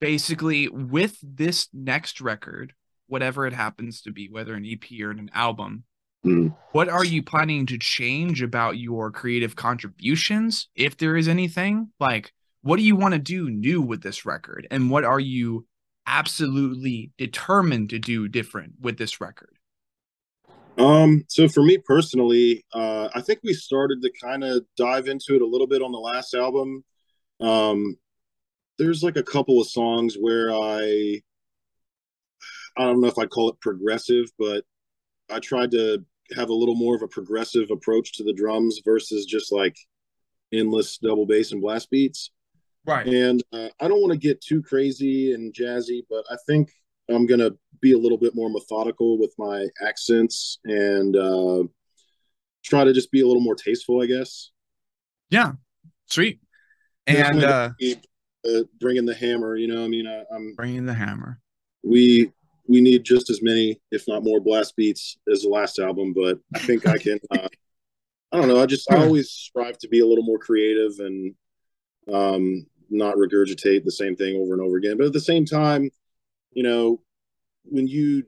basically with this next record, whatever it happens to be, whether an EP or an album, mm. what are you planning to change about your creative contributions, if there is anything? Like, what do you want to do new with this record and what are you absolutely determined to do different with this record um so for me personally uh i think we started to kind of dive into it a little bit on the last album um there's like a couple of songs where i i don't know if i'd call it progressive but i tried to have a little more of a progressive approach to the drums versus just like endless double bass and blast beats Right. And uh, I don't want to get too crazy and jazzy, but I think I'm going to be a little bit more methodical with my accents and uh, try to just be a little more tasteful, I guess. Yeah. Sweet. And uh, uh, bringing the hammer, you know, I mean, I, am bringing the hammer. We we need just as many, if not more, blast beats as the last album, but I think I can. Uh, I don't know. I just I always strive to be a little more creative and um, not regurgitate the same thing over and over again. But at the same time, you know, when you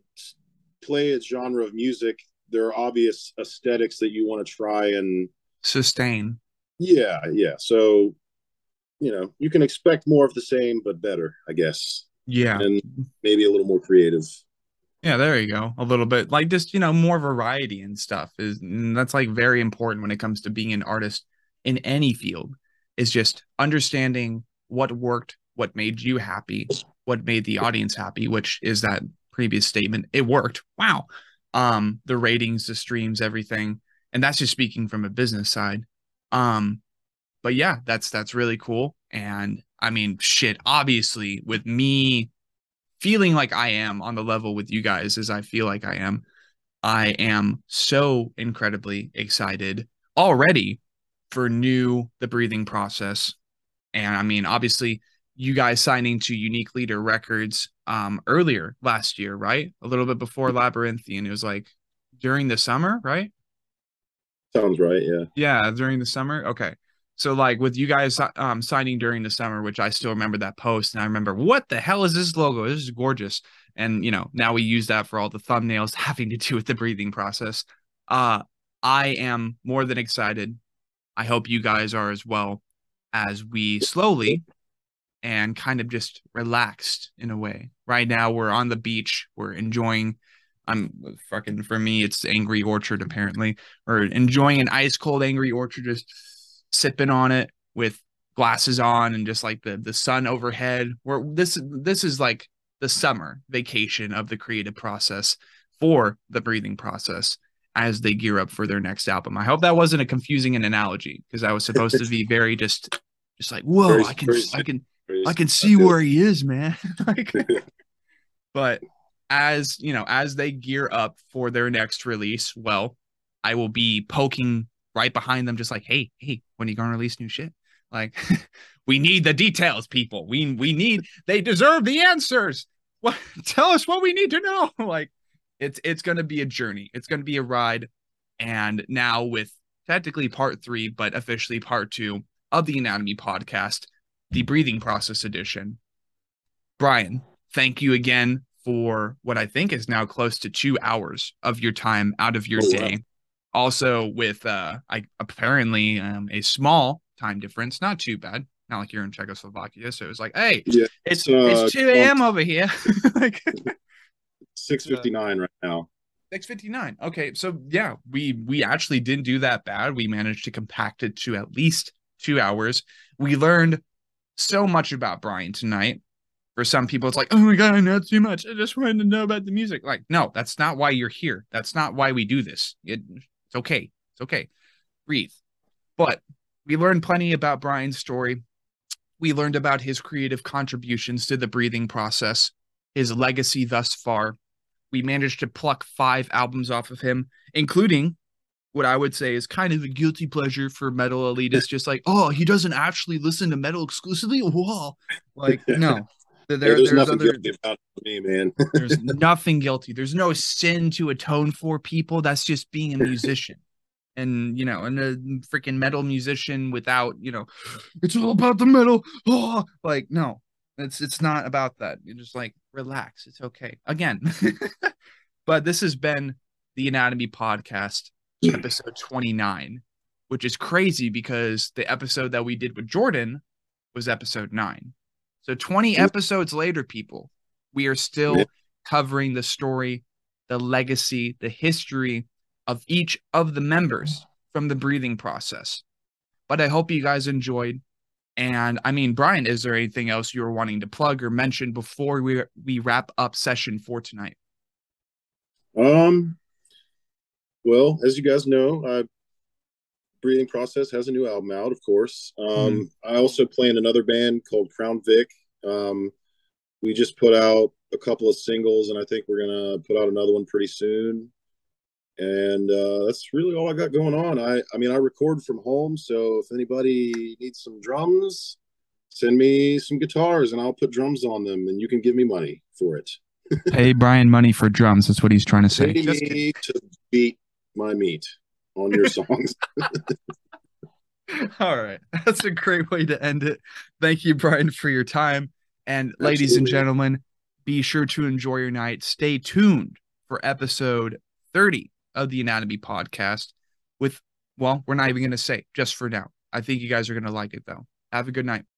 play a genre of music, there are obvious aesthetics that you want to try and sustain. Yeah, yeah. So, you know, you can expect more of the same, but better, I guess. Yeah. And maybe a little more creative. Yeah, there you go. A little bit like just, you know, more variety and stuff is and that's like very important when it comes to being an artist in any field is just understanding what worked, what made you happy, what made the audience happy, which is that previous statement. It worked. Wow. Um, the ratings, the streams, everything. And that's just speaking from a business side. Um, but yeah, that's that's really cool. And I mean, shit, obviously, with me feeling like I am on the level with you guys as I feel like I am, I am so incredibly excited already for new the breathing process and I mean, obviously, you guys signing to Unique Leader Records um, earlier last year, right? A little bit before Labyrinthian. It was like during the summer, right? Sounds right. Yeah. Yeah, during the summer. Okay. So like with you guys um, signing during the summer, which I still remember that post, and I remember what the hell is this logo? This is gorgeous. And you know, now we use that for all the thumbnails having to do with the breathing process. Uh, I am more than excited. I hope you guys are as well as we slowly and kind of just relaxed in a way. Right now, we're on the beach, we're enjoying. I'm fucking for me, it's Angry Orchard apparently, or enjoying an ice cold Angry Orchard, just sipping on it with glasses on and just like the the sun overhead. Where this this is like the summer vacation of the creative process for the breathing process as they gear up for their next album. I hope that wasn't a confusing an analogy because I was supposed to be very just just like whoa, very, I can I can I can see where he is, man. like, but as you know, as they gear up for their next release, well, I will be poking right behind them, just like, hey, hey, when are you gonna release new shit? Like, we need the details, people. We we need they deserve the answers. What tell us what we need to know. like, it's it's gonna be a journey. It's gonna be a ride. And now with technically part three, but officially part two of the Anatomy podcast, the breathing process edition. Bryan, thank you again for what I think is now close to two hours of your time out of your oh, day. Wow. Also, with uh, I apparently um, a small time difference, not too bad. Not like you're in Czechoslovakia, so it was like, hey, yeah, it's uh, it's two a.m. over here. like six fifty nine right now. Six fifty nine. Okay, so yeah, we we actually didn't do that bad. We managed to compact it to at least two hours. We learned so much about Bryan tonight. For some people, it's like, oh my god, I know too much. I just wanted to know about the music. Like, no, that's not why you're here. That's not why we do this. It, it's okay. It's okay. Breathe. But we learned plenty about Bryan's story. We learned about his creative contributions to the breathing process, his legacy thus far. We managed to pluck five albums off of him, including what I would say is kind of a guilty pleasure for metal elitists, just like, oh, he doesn't actually listen to metal exclusively. Whoa. Like, no, there, there's, there's nothing other, guilty about me, man. there's nothing guilty. There's no sin to atone for people. That's just being a musician. And you know, and a freaking metal musician without, you know, it's all about the metal. Oh, like no, it's it's not about that. You're just like relax. It's okay. Again, but this has been the Anatomy Podcast, episode 29, which is crazy because the episode that we did with Jordan was episode nine. So 20 episodes later, people, we are still covering the story, the legacy, the history of each of the members from the breathing process. But I hope you guys enjoyed. And I mean, Bryan, is there anything else you were wanting to plug or mention before we we wrap up session for tonight? Um, well, as you guys know, I breathing process has a new album out of course. Um, mm i also play in another band called crown vic. Um, we just put out a couple of singles and i think we're gonna put out another one pretty soon. And uh, that's really all i got going on. I i mean i record from home so if anybody needs some drums send me some guitars and i'll put drums on them and you can give me money for it. Pay bryan money for drums that's what he's trying to say. Pay me to beat my meat on your songs. All right. That's a great way to end it. Thank you, Bryan, for your time. And Absolutely. ladies and gentlemen, be sure to enjoy your night. Stay tuned for episode 30 of the Anatomy Podcast with, well, we're not even going to say just for now. I think you guys are going to like it, though. Have a good night.